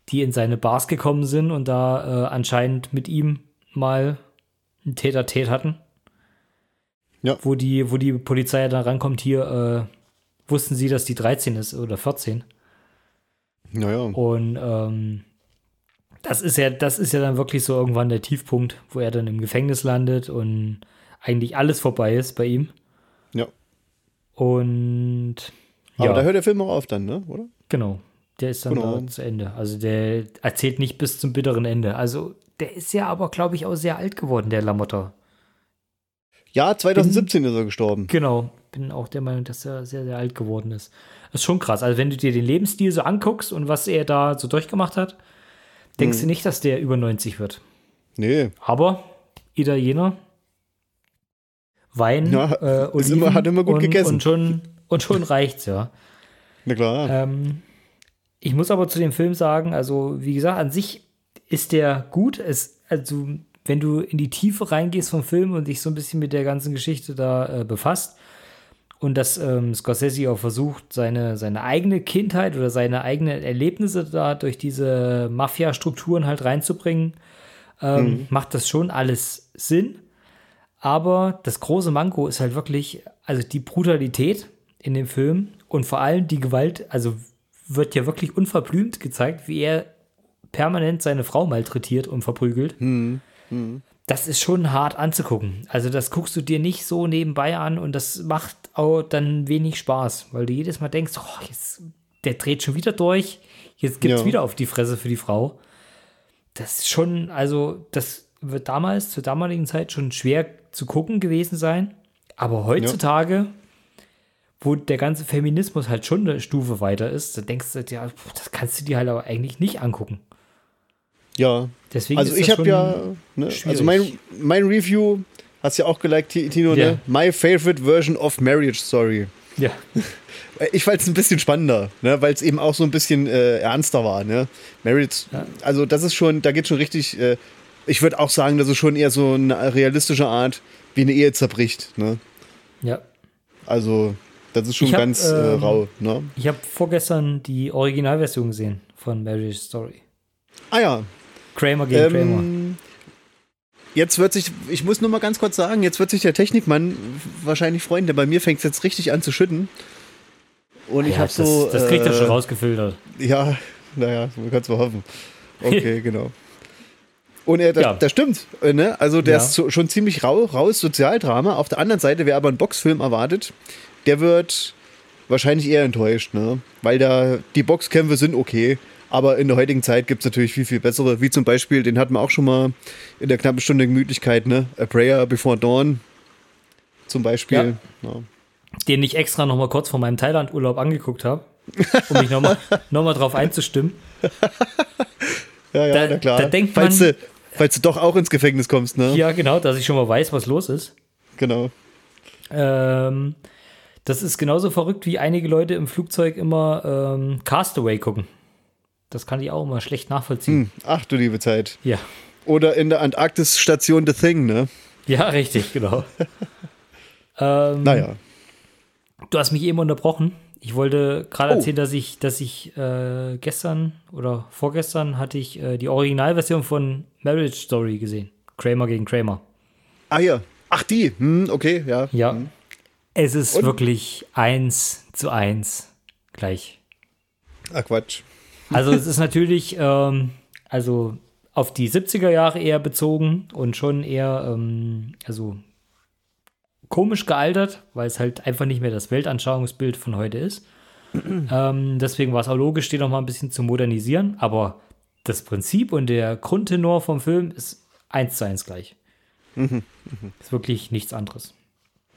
die in seine Bars gekommen sind und da äh, anscheinend mit ihm mal ein Täter-Tät hatten. Ja. Wo die, wo die Polizei dann rankommt, hier, äh, wussten sie, dass die 13 ist oder 14. Naja. Und ähm, das ist ja, das ist ja dann wirklich so irgendwann der Tiefpunkt, wo er dann im Gefängnis landet und eigentlich alles vorbei ist bei ihm. Ja. Und aber ja. da hört der Film auch auf dann, ne? Oder? Genau. Der ist dann genau. da zu Ende. Also der erzählt nicht bis zum bitteren Ende. Also der ist ja aber, glaube ich, auch sehr alt geworden, der Lamotta. Ja, 2017 bin, ist er gestorben. Genau. Bin auch der Meinung, dass er sehr, sehr alt geworden ist. Das ist schon krass. Also, wenn du dir den Lebensstil so anguckst und was er da so durchgemacht hat, denkst hm. du nicht, dass der über 90 wird. Nee. Aber Italiener, Wein, ja, äh, Oliven immer, hat immer gut und, gegessen. Und schon, und schon reicht's, ja. Na klar. Ähm, ich muss aber zu dem Film sagen, also wie gesagt, an sich ist der gut. Es, also wenn du in die Tiefe reingehst vom Film und dich so ein bisschen mit der ganzen Geschichte da äh, befasst, und dass ähm, Scorsese auch versucht, seine, seine eigene Kindheit oder seine eigenen Erlebnisse da durch diese Mafia-Strukturen halt reinzubringen, ähm, mhm. macht das schon alles Sinn. Aber das große Manko ist halt wirklich, also die Brutalität in dem Film und vor allem die Gewalt, also wird ja wirklich unverblümt gezeigt, wie er permanent seine Frau malträtiert und verprügelt. Mhm. Mhm das ist schon hart anzugucken. Also das guckst du dir nicht so nebenbei an und das macht auch dann wenig Spaß, weil du jedes Mal denkst, oh, jetzt, der dreht schon wieder durch, jetzt gibt es ja. wieder auf die Fresse für die Frau. Das ist schon, also das wird damals, zur damaligen Zeit schon schwer zu gucken gewesen sein, aber heutzutage, ja. wo der ganze Feminismus halt schon eine Stufe weiter ist, da denkst du, ja, das kannst du dir halt aber eigentlich nicht angucken. Ja. Deswegen also ich habe ja, ne, also mein, mein Review hast ja auch geliked, Tino, ja. ne? My favorite version of Marriage Story. Ja. Ich fand es ein bisschen spannender, ne? weil es eben auch so ein bisschen äh, ernster war. Ne? Marriage, ja. also das ist schon, da geht schon richtig, äh, ich würde auch sagen, das ist schon eher so eine realistische Art, wie eine Ehe zerbricht. Ne? Ja. Also, das ist schon hab, ganz äh, ähm, rau. Ne? Ich habe vorgestern die Originalversion gesehen von Marriage Story. Ah ja, Kramer gegen ähm, Kramer. Jetzt wird sich, ich muss nur mal ganz kurz sagen, jetzt wird sich der Technikmann wahrscheinlich freuen, denn bei mir fängt es jetzt richtig an zu schütten. Und ja, ich habe so. Das kriegt er äh, schon rausgefiltert. Ja, naja, man kann es mal hoffen. Okay, genau. Und er, das, Ja. das stimmt, äh, ne? Also der Ja. ist so, schon ziemlich rau, raus, Sozialdrama. Auf der anderen Seite, wer aber einen Boxfilm erwartet, der wird wahrscheinlich eher enttäuscht, ne? Weil da die Boxkämpfe sind okay, aber in der heutigen Zeit gibt es natürlich viel, viel bessere, wie zum Beispiel, den hatten wir auch schon mal in der knappen Stunde Gemütlichkeit, ne? A Prayer Before Dawn zum Beispiel. Ja. Den ich extra noch mal kurz vor meinem Thailand-Urlaub angeguckt habe, um mich noch mal, noch mal drauf einzustimmen. Ja, ja, Da- na klar. da denkt falls, man- du, falls du doch auch ins Gefängnis kommst, ne? Ja, genau, dass ich schon mal weiß, was los ist. Genau. Ähm, das ist genauso verrückt, wie einige Leute im Flugzeug immer ähm, Castaway gucken. Das kann ich auch immer schlecht nachvollziehen. Hm. Ach du liebe Zeit. Ja. Oder in der Antarktis-Station The Thing, ne? Ja, richtig, genau. ähm, Naja. Du hast mich eben unterbrochen. Ich wollte gerade Oh. erzählen, dass ich, dass ich äh, gestern oder vorgestern hatte ich äh, die Originalversion von Marriage Story gesehen. Kramer gegen Kramer. Ah ja. Ach die. Hm, okay, ja. Ja. Es ist Und? wirklich eins zu eins gleich. Ach Quatsch. Also es ist natürlich, ähm, also auf die 70er Jahre eher bezogen und schon eher, ähm, also komisch gealtert, weil es halt einfach nicht mehr das Weltanschauungsbild von heute ist. ähm, deswegen war es auch logisch, den noch mal ein bisschen zu modernisieren, aber das Prinzip und der Grundtenor vom Film ist eins zu eins gleich. ist wirklich nichts anderes.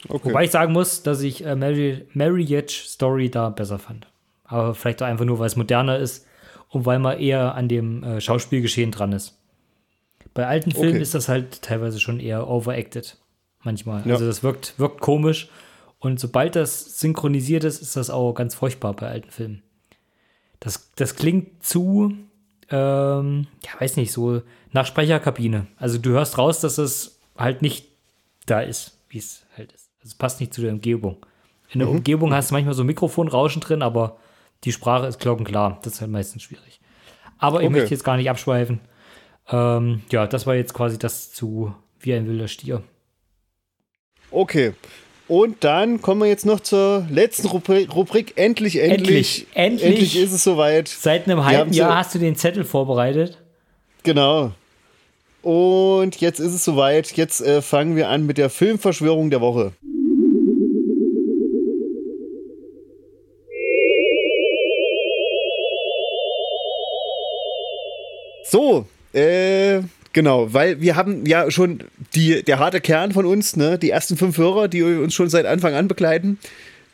Okay. Wobei ich sagen muss, dass ich äh, Marri Marriage Story da besser fand. Aber vielleicht auch einfach nur, weil es moderner ist und weil man eher an dem äh, Schauspielgeschehen dran ist. Bei alten Filmen Okay. ist das halt teilweise schon eher overacted. Manchmal. Ja. Also das wirkt, wirkt komisch. Und sobald das synchronisiert ist, ist das auch ganz furchtbar bei alten Filmen. Das, das klingt zu, ähm, ja, weiß nicht, so nach Sprecherkabine. Also du hörst raus, dass es halt nicht da ist, wie es halt ist. Also es passt nicht zu der Umgebung. In der Umgebung hast du manchmal so Mikrofonrauschen drin, aber die Sprache ist glockenklar. Das ist halt meistens schwierig. Aber ich Okay. möchte jetzt gar nicht abschweifen. Ähm, ja, das war jetzt quasi das zu Wie ein wilder Stier. Okay. Und dann kommen wir jetzt noch zur letzten Rubrik. Rubrik. Endlich, endlich. Endlich, endlich. Endlich ist es soweit. Seit einem halben Jahr hast du den Zettel vorbereitet. Genau. Und jetzt ist es soweit. Jetzt äh, fangen wir an mit der Filmverschwörung der Woche. So, äh, genau, weil wir haben ja schon die, der harte Kern von uns, ne, die ersten fünf Hörer, die uns schon seit Anfang an begleiten,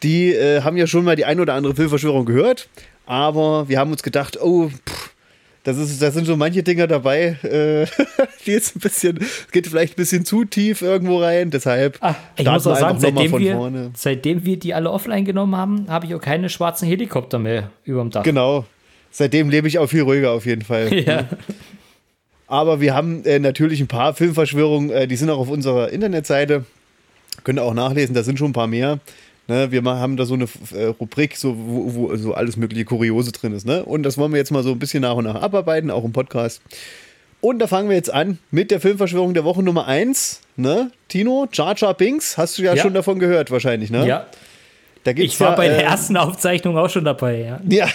die äh, haben ja schon mal die ein oder andere Filmverschwörung gehört, aber wir haben uns gedacht, oh, pff, das ist, da sind so manche Dinger dabei, äh, die jetzt ein bisschen, geht vielleicht ein bisschen zu tief irgendwo rein, deshalb Ah, ich starten muss auch wir sagen, seitdem von wir, vorne. seitdem wir die alle offline genommen haben, habe ich auch keine schwarzen Helikopter mehr über dem Dach. Genau. Seitdem lebe ich auch viel ruhiger auf jeden Fall. Ja. Aber wir haben äh, natürlich ein paar Filmverschwörungen, äh, die sind auch auf unserer Internetseite. Könnt ihr auch nachlesen, da sind schon ein paar mehr. Ne, wir haben da so eine äh, Rubrik, so, wo, wo so alles mögliche Kuriose drin ist. Ne? Und das wollen wir jetzt mal so ein bisschen nach und nach abarbeiten, auch im Podcast. Und da fangen wir jetzt an mit der Filmverschwörung der Woche Nummer 1. Ne? Tino, Jar Jar Binks, hast du ja, Ja. schon davon gehört wahrscheinlich. Ne? ja. Ich war ja, bei der äh, ersten Aufzeichnung auch schon dabei, ja. ja,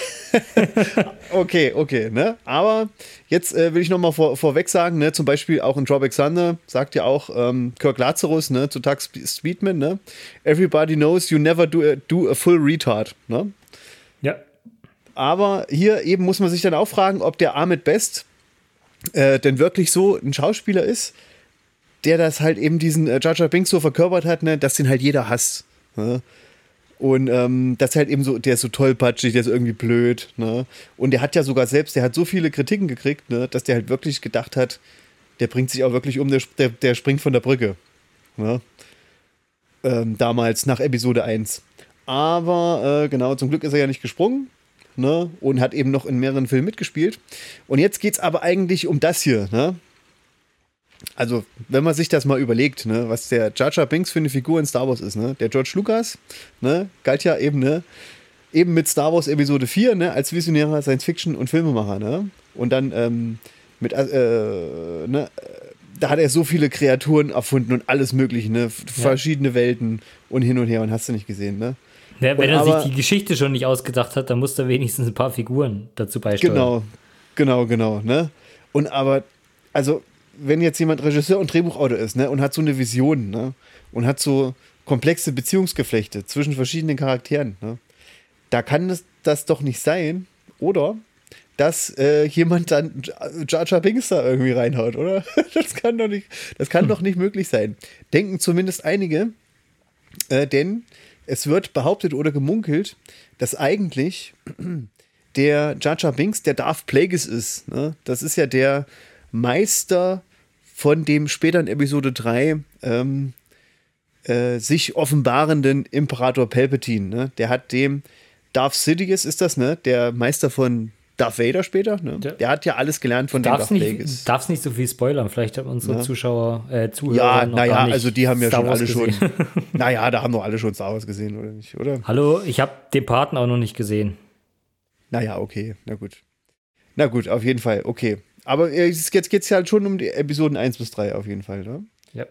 okay, okay, ne? Aber jetzt äh, will ich noch mal vor, vorweg sagen, ne? Zum Beispiel auch in Drawback Thunder sagt ja auch ähm, Kirk Lazarus, ne? Zu Tag Speedman, ne? Everybody knows you never do a, do a full retard, ne? Ja. Aber hier eben muss man sich dann auch fragen, ob der Ahmed Best äh, denn wirklich so ein Schauspieler ist, der das halt eben diesen äh, Jar Jar Binks so verkörpert hat, ne? Dass den halt jeder hasst. Ne? Und ähm, das ist halt eben so, der ist so tollpatschig, der ist irgendwie blöd, ne? Und der hat ja sogar selbst, der hat so viele Kritiken gekriegt, ne, dass der halt wirklich gedacht hat, der bringt sich auch wirklich um, der, der, der springt von der Brücke. Ne? Ähm, damals nach Episode 1. Aber äh, genau, zum Glück ist er ja nicht gesprungen. Ne? Und hat eben noch in mehreren Filmen mitgespielt. Und jetzt geht es aber eigentlich um das hier, ne? Also, wenn man sich das mal überlegt, ne, was der Jar Jar Binks für eine Figur in Star Wars ist, ne? Der George Lucas, ne, galt ja eben, ne, eben mit Star Wars Episode 4, ne, als visionärer Science-Fiction- und Filmemacher, ne? Und dann ähm, mit, äh, ne, da hat er so viele Kreaturen erfunden und alles mögliche, ne? Verschiedene Welten und hin und her und hast du nicht gesehen, ne? Ja, wenn Und er aber- sich die Geschichte schon nicht ausgedacht hat, dann muss er wenigstens ein paar Figuren dazu beisteuern. Genau, genau, genau, ne? Und aber, also, wenn jetzt jemand Regisseur und Drehbuchautor ist, ne, und hat so eine Vision, ne, und hat so komplexe Beziehungsgeflechte zwischen verschiedenen Charakteren, ne, da kann das, das doch nicht sein, oder? Dass äh, jemand dann Jar Jar Binks da irgendwie reinhaut, oder? Das kann doch nicht, das kann hm. doch nicht möglich sein. Denken zumindest einige, äh, denn es wird behauptet oder gemunkelt, dass eigentlich der Jar Binks der Darth Plagueis ist. Ne? Das ist ja der Meister von dem später in Episode 3 ähm, äh, sich offenbarenden Imperator Palpatine. Ne? Der hat dem Darth Sidious ist das, ne? Der Meister von Darth Vader später, ne? Der, der hat ja alles gelernt von darf's dem Darth Plagueis. Darfst nicht so viel spoilern, vielleicht haben unsere ja. Zuschauer, äh, Zuhörer Ja, naja, also die haben ja schon alle gesehen. schon, naja, da haben doch alle schon Star Wars gesehen, oder nicht, oder? Hallo, ich habe den Paten auch noch nicht gesehen. Naja, okay, na gut. Na gut, auf jeden Fall, okay. Aber jetzt geht es ja halt schon um die Episoden 1 bis 3 auf jeden Fall, ne? Ja.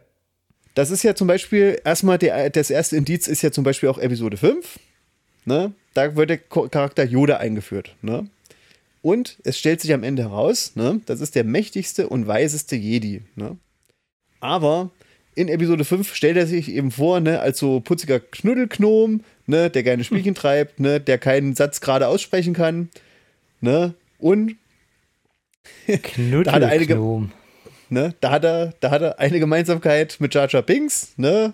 Das ist ja zum Beispiel, erstmal, der, das erste Indiz ist ja zum Beispiel auch Episode 5. Ne? Da wird der Charakter Yoda eingeführt. Ne? Und es stellt sich am Ende heraus, ne? das ist der mächtigste und weiseste Jedi. Ne? Aber in Episode 5 stellt er sich eben vor, ne, als so putziger Knuddelknom, ne, der gerne Spielchen treibt, ne, der keinen Satz gerade aussprechen kann, ne, und da hat er eine, ne, da hat er, da hat er eine Gemeinsamkeit mit Jar Jar Binks, ne,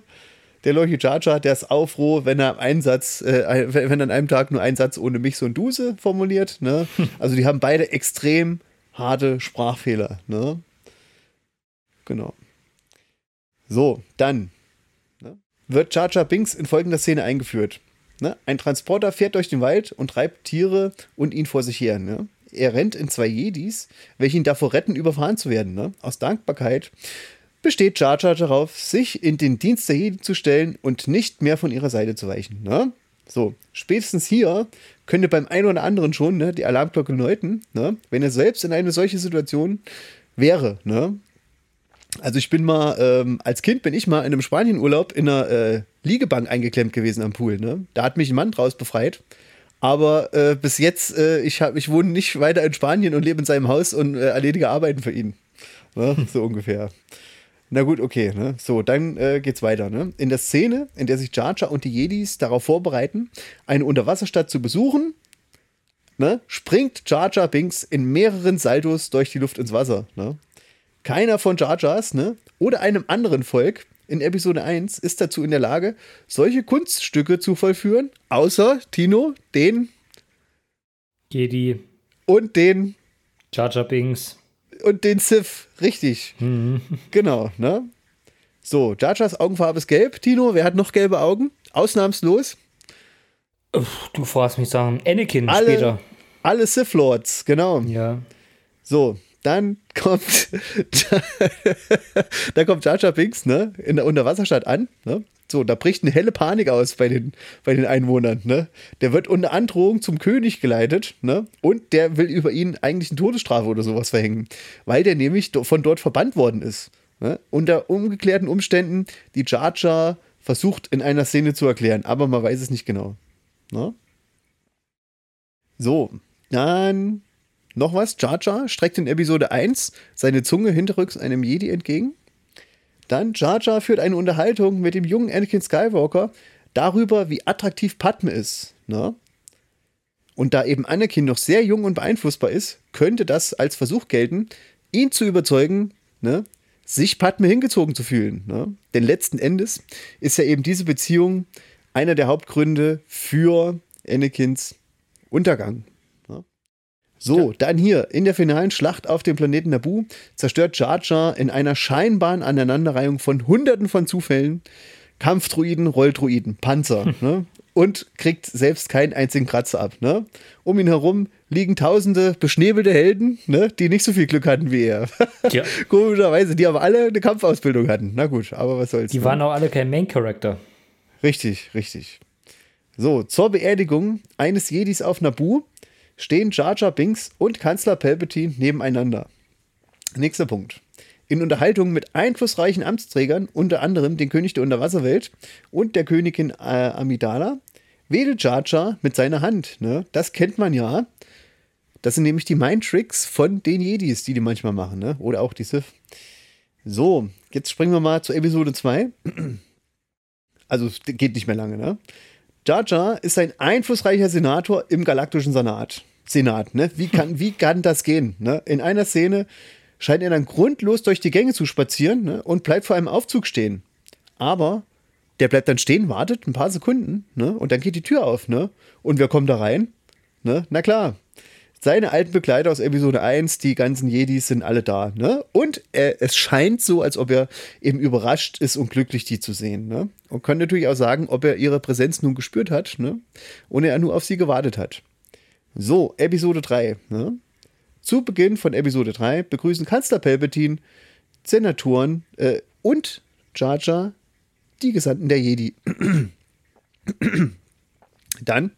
der Loki Jar Jar, der ist aufroh, wenn er einen Satz, äh, wenn er an einem Tag nur einen Satz ohne mich so ein Duse formuliert, ne, also die haben beide extrem harte Sprachfehler, ne, genau. So, dann ne, wird Jar Jar Binks in folgender Szene eingeführt. Ne? Ein Transporter fährt durch den Wald und treibt Tiere und ihn vor sich her. Ne? Er rennt in zwei Jedis, welche ihn davor retten, überfahren zu werden. Ne? Aus Dankbarkeit besteht Jar Jar darauf, sich in den Dienst der Jedi zu stellen und nicht mehr von ihrer Seite zu weichen. Ne? So, spätestens hier könnte beim einen oder anderen schon ne, die Alarmglocke läuten, ne? wenn er selbst in eine solche Situation wäre. Ne? Also ich bin mal, ähm, als Kind bin ich mal in einem Spanienurlaub in einer äh, Liegebank eingeklemmt gewesen am Pool. Ne? Da hat mich ein Mann draus befreit. Aber äh, bis jetzt, äh, ich, hab, ich wohne nicht weiter in Spanien und lebe in seinem Haus und äh, erledige Arbeiten für ihn. Ne? So ungefähr. Na gut, okay. Ne? So, dann äh, geht's weiter. Ne? In der Szene, in der sich Jar Jar und die Jedis darauf vorbereiten, eine Unterwasserstadt zu besuchen, ne, springt Jar Jar Binks in mehreren Saltos durch die Luft ins Wasser. Ne? Keiner von Jar Jars ne, oder einem anderen Volk in Episode 1 ist dazu in der Lage, solche Kunststücke zu vollführen, außer Tino, den Jedi und den Jar Jar Binks und den Sith, richtig. Mhm. Genau, ne? So, Jar Jars Augenfarbe ist gelb. Tino, wer hat noch gelbe Augen? Ausnahmslos. Du fragst mich sagen, Anakin alle, später. Alle Sith Lords, genau. Ja. So, dann kommt, da kommt Jar Jar Binks, ne, in der Unterwasserstadt an, ne? So, da bricht eine helle Panik aus bei den, bei den Einwohnern, ne? Der wird unter Androhung zum König geleitet, ne? Und der will über ihn eigentlich eine Todesstrafe oder sowas verhängen, weil der nämlich von dort verbannt worden ist. Ne? Unter umgeklärten Umständen, die Jar Jar versucht in einer Szene zu erklären, aber man weiß es nicht genau. Ne? So, dann noch was, Jar Jar streckt in Episode 1 seine Zunge hinterrücks einem Jedi entgegen. Dann Jar Jar führt eine Unterhaltung mit dem jungen Anakin Skywalker darüber, wie attraktiv Padme ist. Ne? Und da eben Anakin noch sehr jung und beeinflussbar ist, könnte das als Versuch gelten, ihn zu überzeugen, ne, sich Padme hingezogen zu fühlen. Ne? Denn letzten Endes ist ja eben diese Beziehung einer der Hauptgründe für Anakins Untergang. So, dann hier, in der finalen Schlacht auf dem Planeten Naboo zerstört Jar Jar in einer scheinbaren Aneinanderreihung von hunderten von Zufällen Kampfdruiden, Rolldruiden, Panzer, hm. ne? Und kriegt selbst keinen einzigen Kratzer ab, ne? Um ihn herum liegen tausende beschnebelte Helden, ne? Die nicht so viel Glück hatten wie er. Ja. Komischerweise, die aber alle eine Kampfausbildung hatten. Na gut, aber was soll's. Die ne? waren auch alle kein Main-Character. Richtig, richtig. So, zur Beerdigung eines Jedis auf Naboo stehen Jar Jar Binks und Kanzler Palpatine nebeneinander. Nächster Punkt. In Unterhaltungen mit einflussreichen Amtsträgern, unter anderem den König der Unterwasserwelt und der Königin äh, Amidala, wedelt Jar Jar mit seiner Hand. Ne? Das kennt man ja. Das sind nämlich die Mind-Tricks von den Jedis, die die manchmal machen, ne? Oder auch die Sith. So, jetzt springen wir mal zu Episode 2. Also, geht nicht mehr lange, ne? Jar Jar ist ein einflussreicher Senator im galaktischen Senat. Senat, ne? Wie kann, wie kann das gehen? Ne? In einer Szene scheint er dann grundlos durch die Gänge zu spazieren ne? und bleibt vor einem Aufzug stehen. Aber der bleibt dann stehen, wartet ein paar Sekunden, ne? Und dann geht die Tür auf, ne? Und wer kommt da rein? Ne? Na klar. Seine alten Begleiter aus Episode 1, die ganzen Jedis sind alle da, ne? Und er, es scheint so, als ob er eben überrascht ist und glücklich, die zu sehen, ne? Und kann natürlich auch sagen, ob er ihre Präsenz nun gespürt hat, ne? Und er nur auf sie gewartet hat. So, Episode 3, ne? Zu Beginn von Episode 3 begrüßen Kanzler Palpatine, Senatoren äh, und Jar Jar die Gesandten der Jedi. Dann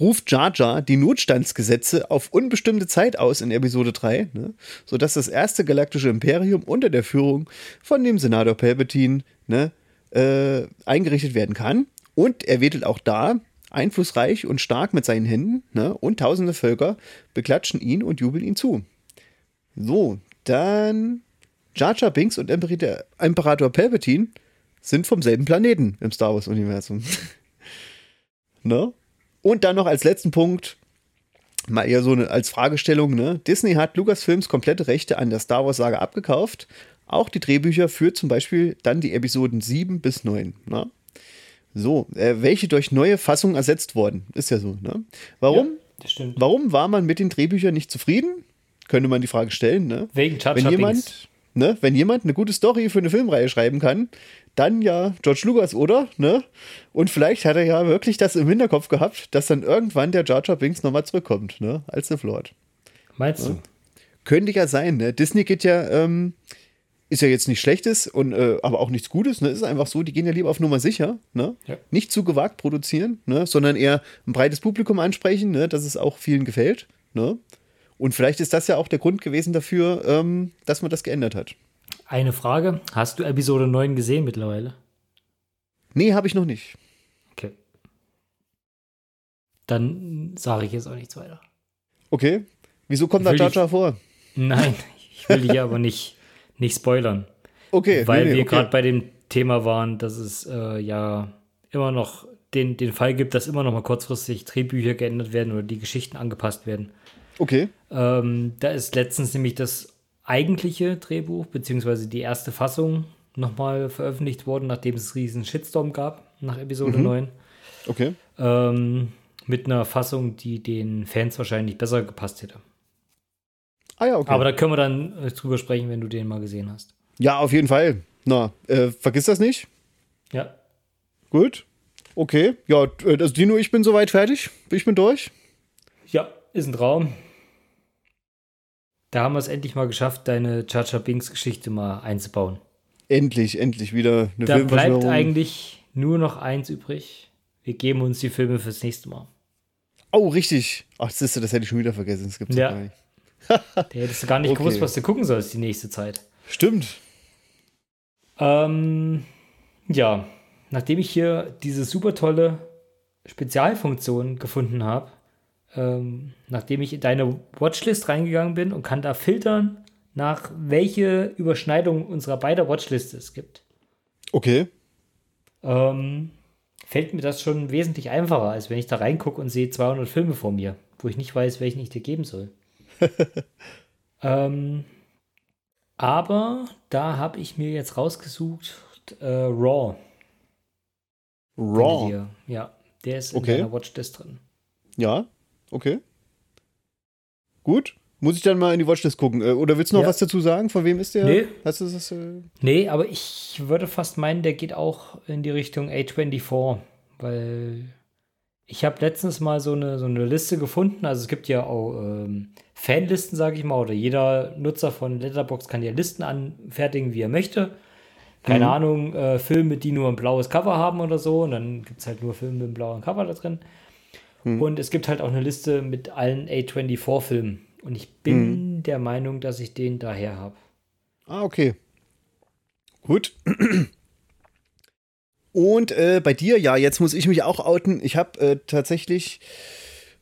ruft Jar Jar die Notstandsgesetze auf unbestimmte Zeit aus in Episode 3, ne, sodass das erste galaktische Imperium unter der Führung von dem Senator Palpatine ne, äh, eingerichtet werden kann. Und er wedelt auch da einflussreich und stark mit seinen Händen ne, und tausende Völker beklatschen ihn und jubeln ihn zu. So, dann Jar Jar Binks und Imperator Palpatine sind vom selben Planeten im Star Wars-Universum. ne? Und dann noch als letzten Punkt, mal eher so eine, als Fragestellung, ne? Disney hat Lucasfilms komplette Rechte an der Star Wars-Sage abgekauft. Auch die Drehbücher für zum Beispiel dann die Episoden 7 bis 9. Ne? So, äh, welche durch neue Fassungen ersetzt worden. Ist ja so, ne? Warum? Ja, warum war man mit den Drehbüchern nicht zufrieden? Könnte man die Frage stellen, ne? Wegen Chacha Wenn jemand, ne, wenn jemand eine gute Story für eine Filmreihe schreiben kann, dann ja George Lucas, oder? Ne? Und vielleicht hat er ja wirklich das im Hinterkopf gehabt, dass dann irgendwann der Jar Jar Binks nochmal zurückkommt, ne? Als Sith Lord. Meinst ja? du? Könnte ja sein, ne? Disney geht ja, ähm, ist ja jetzt nichts Schlechtes und äh, aber auch nichts Gutes, ne? Ist einfach so, die gehen ja lieber auf Nummer sicher, ne? Ja. Nicht zu gewagt produzieren, ne? Sondern eher ein breites Publikum ansprechen, ne? Dass es auch vielen gefällt, ne? Und vielleicht ist das ja auch der Grund gewesen dafür, ähm, dass man das geändert hat. Eine Frage. Hast du Episode 9 gesehen mittlerweile? Nee, habe ich noch nicht. Okay. Dann sage ich jetzt auch nichts weiter. Okay. Wieso kommt da Jar vor? Nein, ich will dich aber nicht, nicht spoilern. Okay. Weil nee, nee, wir okay. gerade bei dem Thema waren, dass es äh, ja immer noch den, den Fall gibt, dass immer noch mal kurzfristig Drehbücher geändert werden oder die Geschichten angepasst werden. Okay. Ähm, da ist letztens nämlich das eigentliche Drehbuch, beziehungsweise die erste Fassung, nochmal veröffentlicht worden, nachdem es einen riesen Shitstorm gab, nach Episode mhm. 9. Okay. Ähm, mit einer Fassung, die den Fans wahrscheinlich besser gepasst hätte. Ah ja, okay. Aber da können wir dann äh, drüber sprechen, wenn du den mal gesehen hast. Ja, auf jeden Fall. Na, äh, vergiss das nicht. Ja. Gut. Okay. Ja, äh, also Dino, ich bin soweit fertig. Ich bin durch. Ja, ist ein Traum. Da haben wir es endlich mal geschafft, deine Chacha Binks Geschichte mal einzubauen. Endlich, endlich wieder eine Da bleibt eigentlich nur noch eins übrig. Wir geben uns die Filme fürs nächste Mal. Oh, richtig. Ach, das, ist, das hätte ich schon wieder vergessen. Das gibt's ja. gar nicht. da hättest du gar nicht okay. gewusst, was du gucken sollst die nächste Zeit. Stimmt. Ähm, ja, nachdem ich hier diese super tolle Spezialfunktion gefunden habe, ähm, nachdem ich in deine Watchlist reingegangen bin und kann da filtern, nach welche Überschneidung unserer beider Watchlist es gibt. Okay. Ähm, fällt mir das schon wesentlich einfacher, als wenn ich da reingucke und sehe 200 Filme vor mir, wo ich nicht weiß, welchen ich dir geben soll. ähm, aber da habe ich mir jetzt rausgesucht äh, Raw. Raw? Ja, der ist okay. in deiner Watchlist drin. Ja, Okay. Gut. Muss ich dann mal in die Watchlist gucken? Äh, oder willst du noch ja. was dazu sagen? Von wem ist der? Nee. Hast du das, äh nee, aber ich würde fast meinen, der geht auch in die Richtung A24, weil ich habe letztens mal so eine, so eine Liste gefunden. Also es gibt ja auch ähm, Fanlisten, sage ich mal, oder jeder Nutzer von Letterbox kann ja Listen anfertigen, wie er möchte. Keine mhm. Ahnung, äh, Filme, die nur ein blaues Cover haben oder so. Und dann gibt es halt nur Filme mit einem blauen Cover da drin. Hm. Und es gibt halt auch eine Liste mit allen A24-Filmen. Und ich bin hm. der Meinung, dass ich den daher habe. Ah, okay. Gut. Und äh, bei dir, ja, jetzt muss ich mich auch outen. Ich habe äh, tatsächlich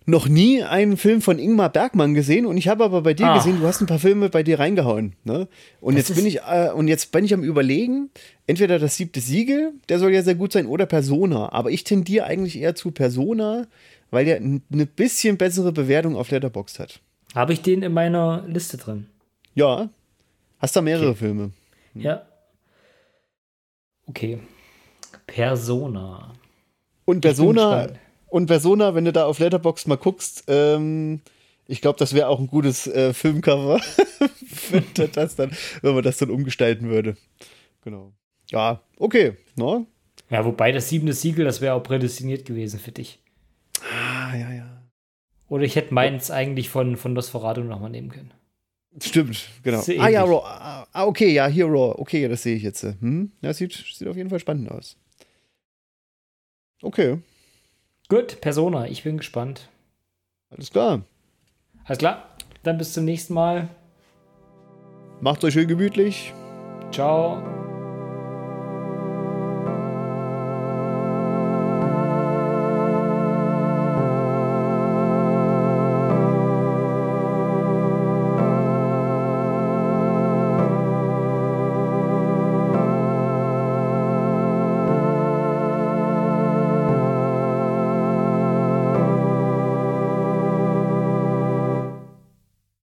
noch nie einen Film von Ingmar Bergmann gesehen und ich habe aber bei dir Ah. gesehen, du hast ein paar Filme bei dir reingehauen. Ne? Und Das jetzt bin ich äh, und jetzt bin ich am überlegen, entweder das siebte Siegel, der soll ja sehr gut sein, oder Persona. Aber ich tendiere eigentlich eher zu Persona, weil der eine bisschen bessere Bewertung auf Letterboxd hat. Habe ich den in meiner Liste drin? Ja, hast da mehrere Filme. Ja. Okay. Persona. Und Persona, und Persona, wenn du da auf Letterboxd mal guckst, ähm, ich glaube, das wäre auch ein gutes äh, Filmcover, wenn, das dann, wenn man das dann umgestalten würde. Genau. Ja, okay. No? Ja, wobei das siebente Siegel, das wäre auch prädestiniert gewesen für dich. Oder ich hätte meins eigentlich von, von Nosferatu nochmal nehmen können. Stimmt, genau. Ist Ah ja. Raw. Ah, ah, okay, ja, hier Raw. Okay, das sehe ich jetzt. Hm? Ja, sieht, sieht auf jeden Fall spannend aus. Okay, Gut, Persona, ich bin gespannt. alles klar. Alles klar, dann bis zum nächsten Mal. Macht euch schön gemütlich. Ciao.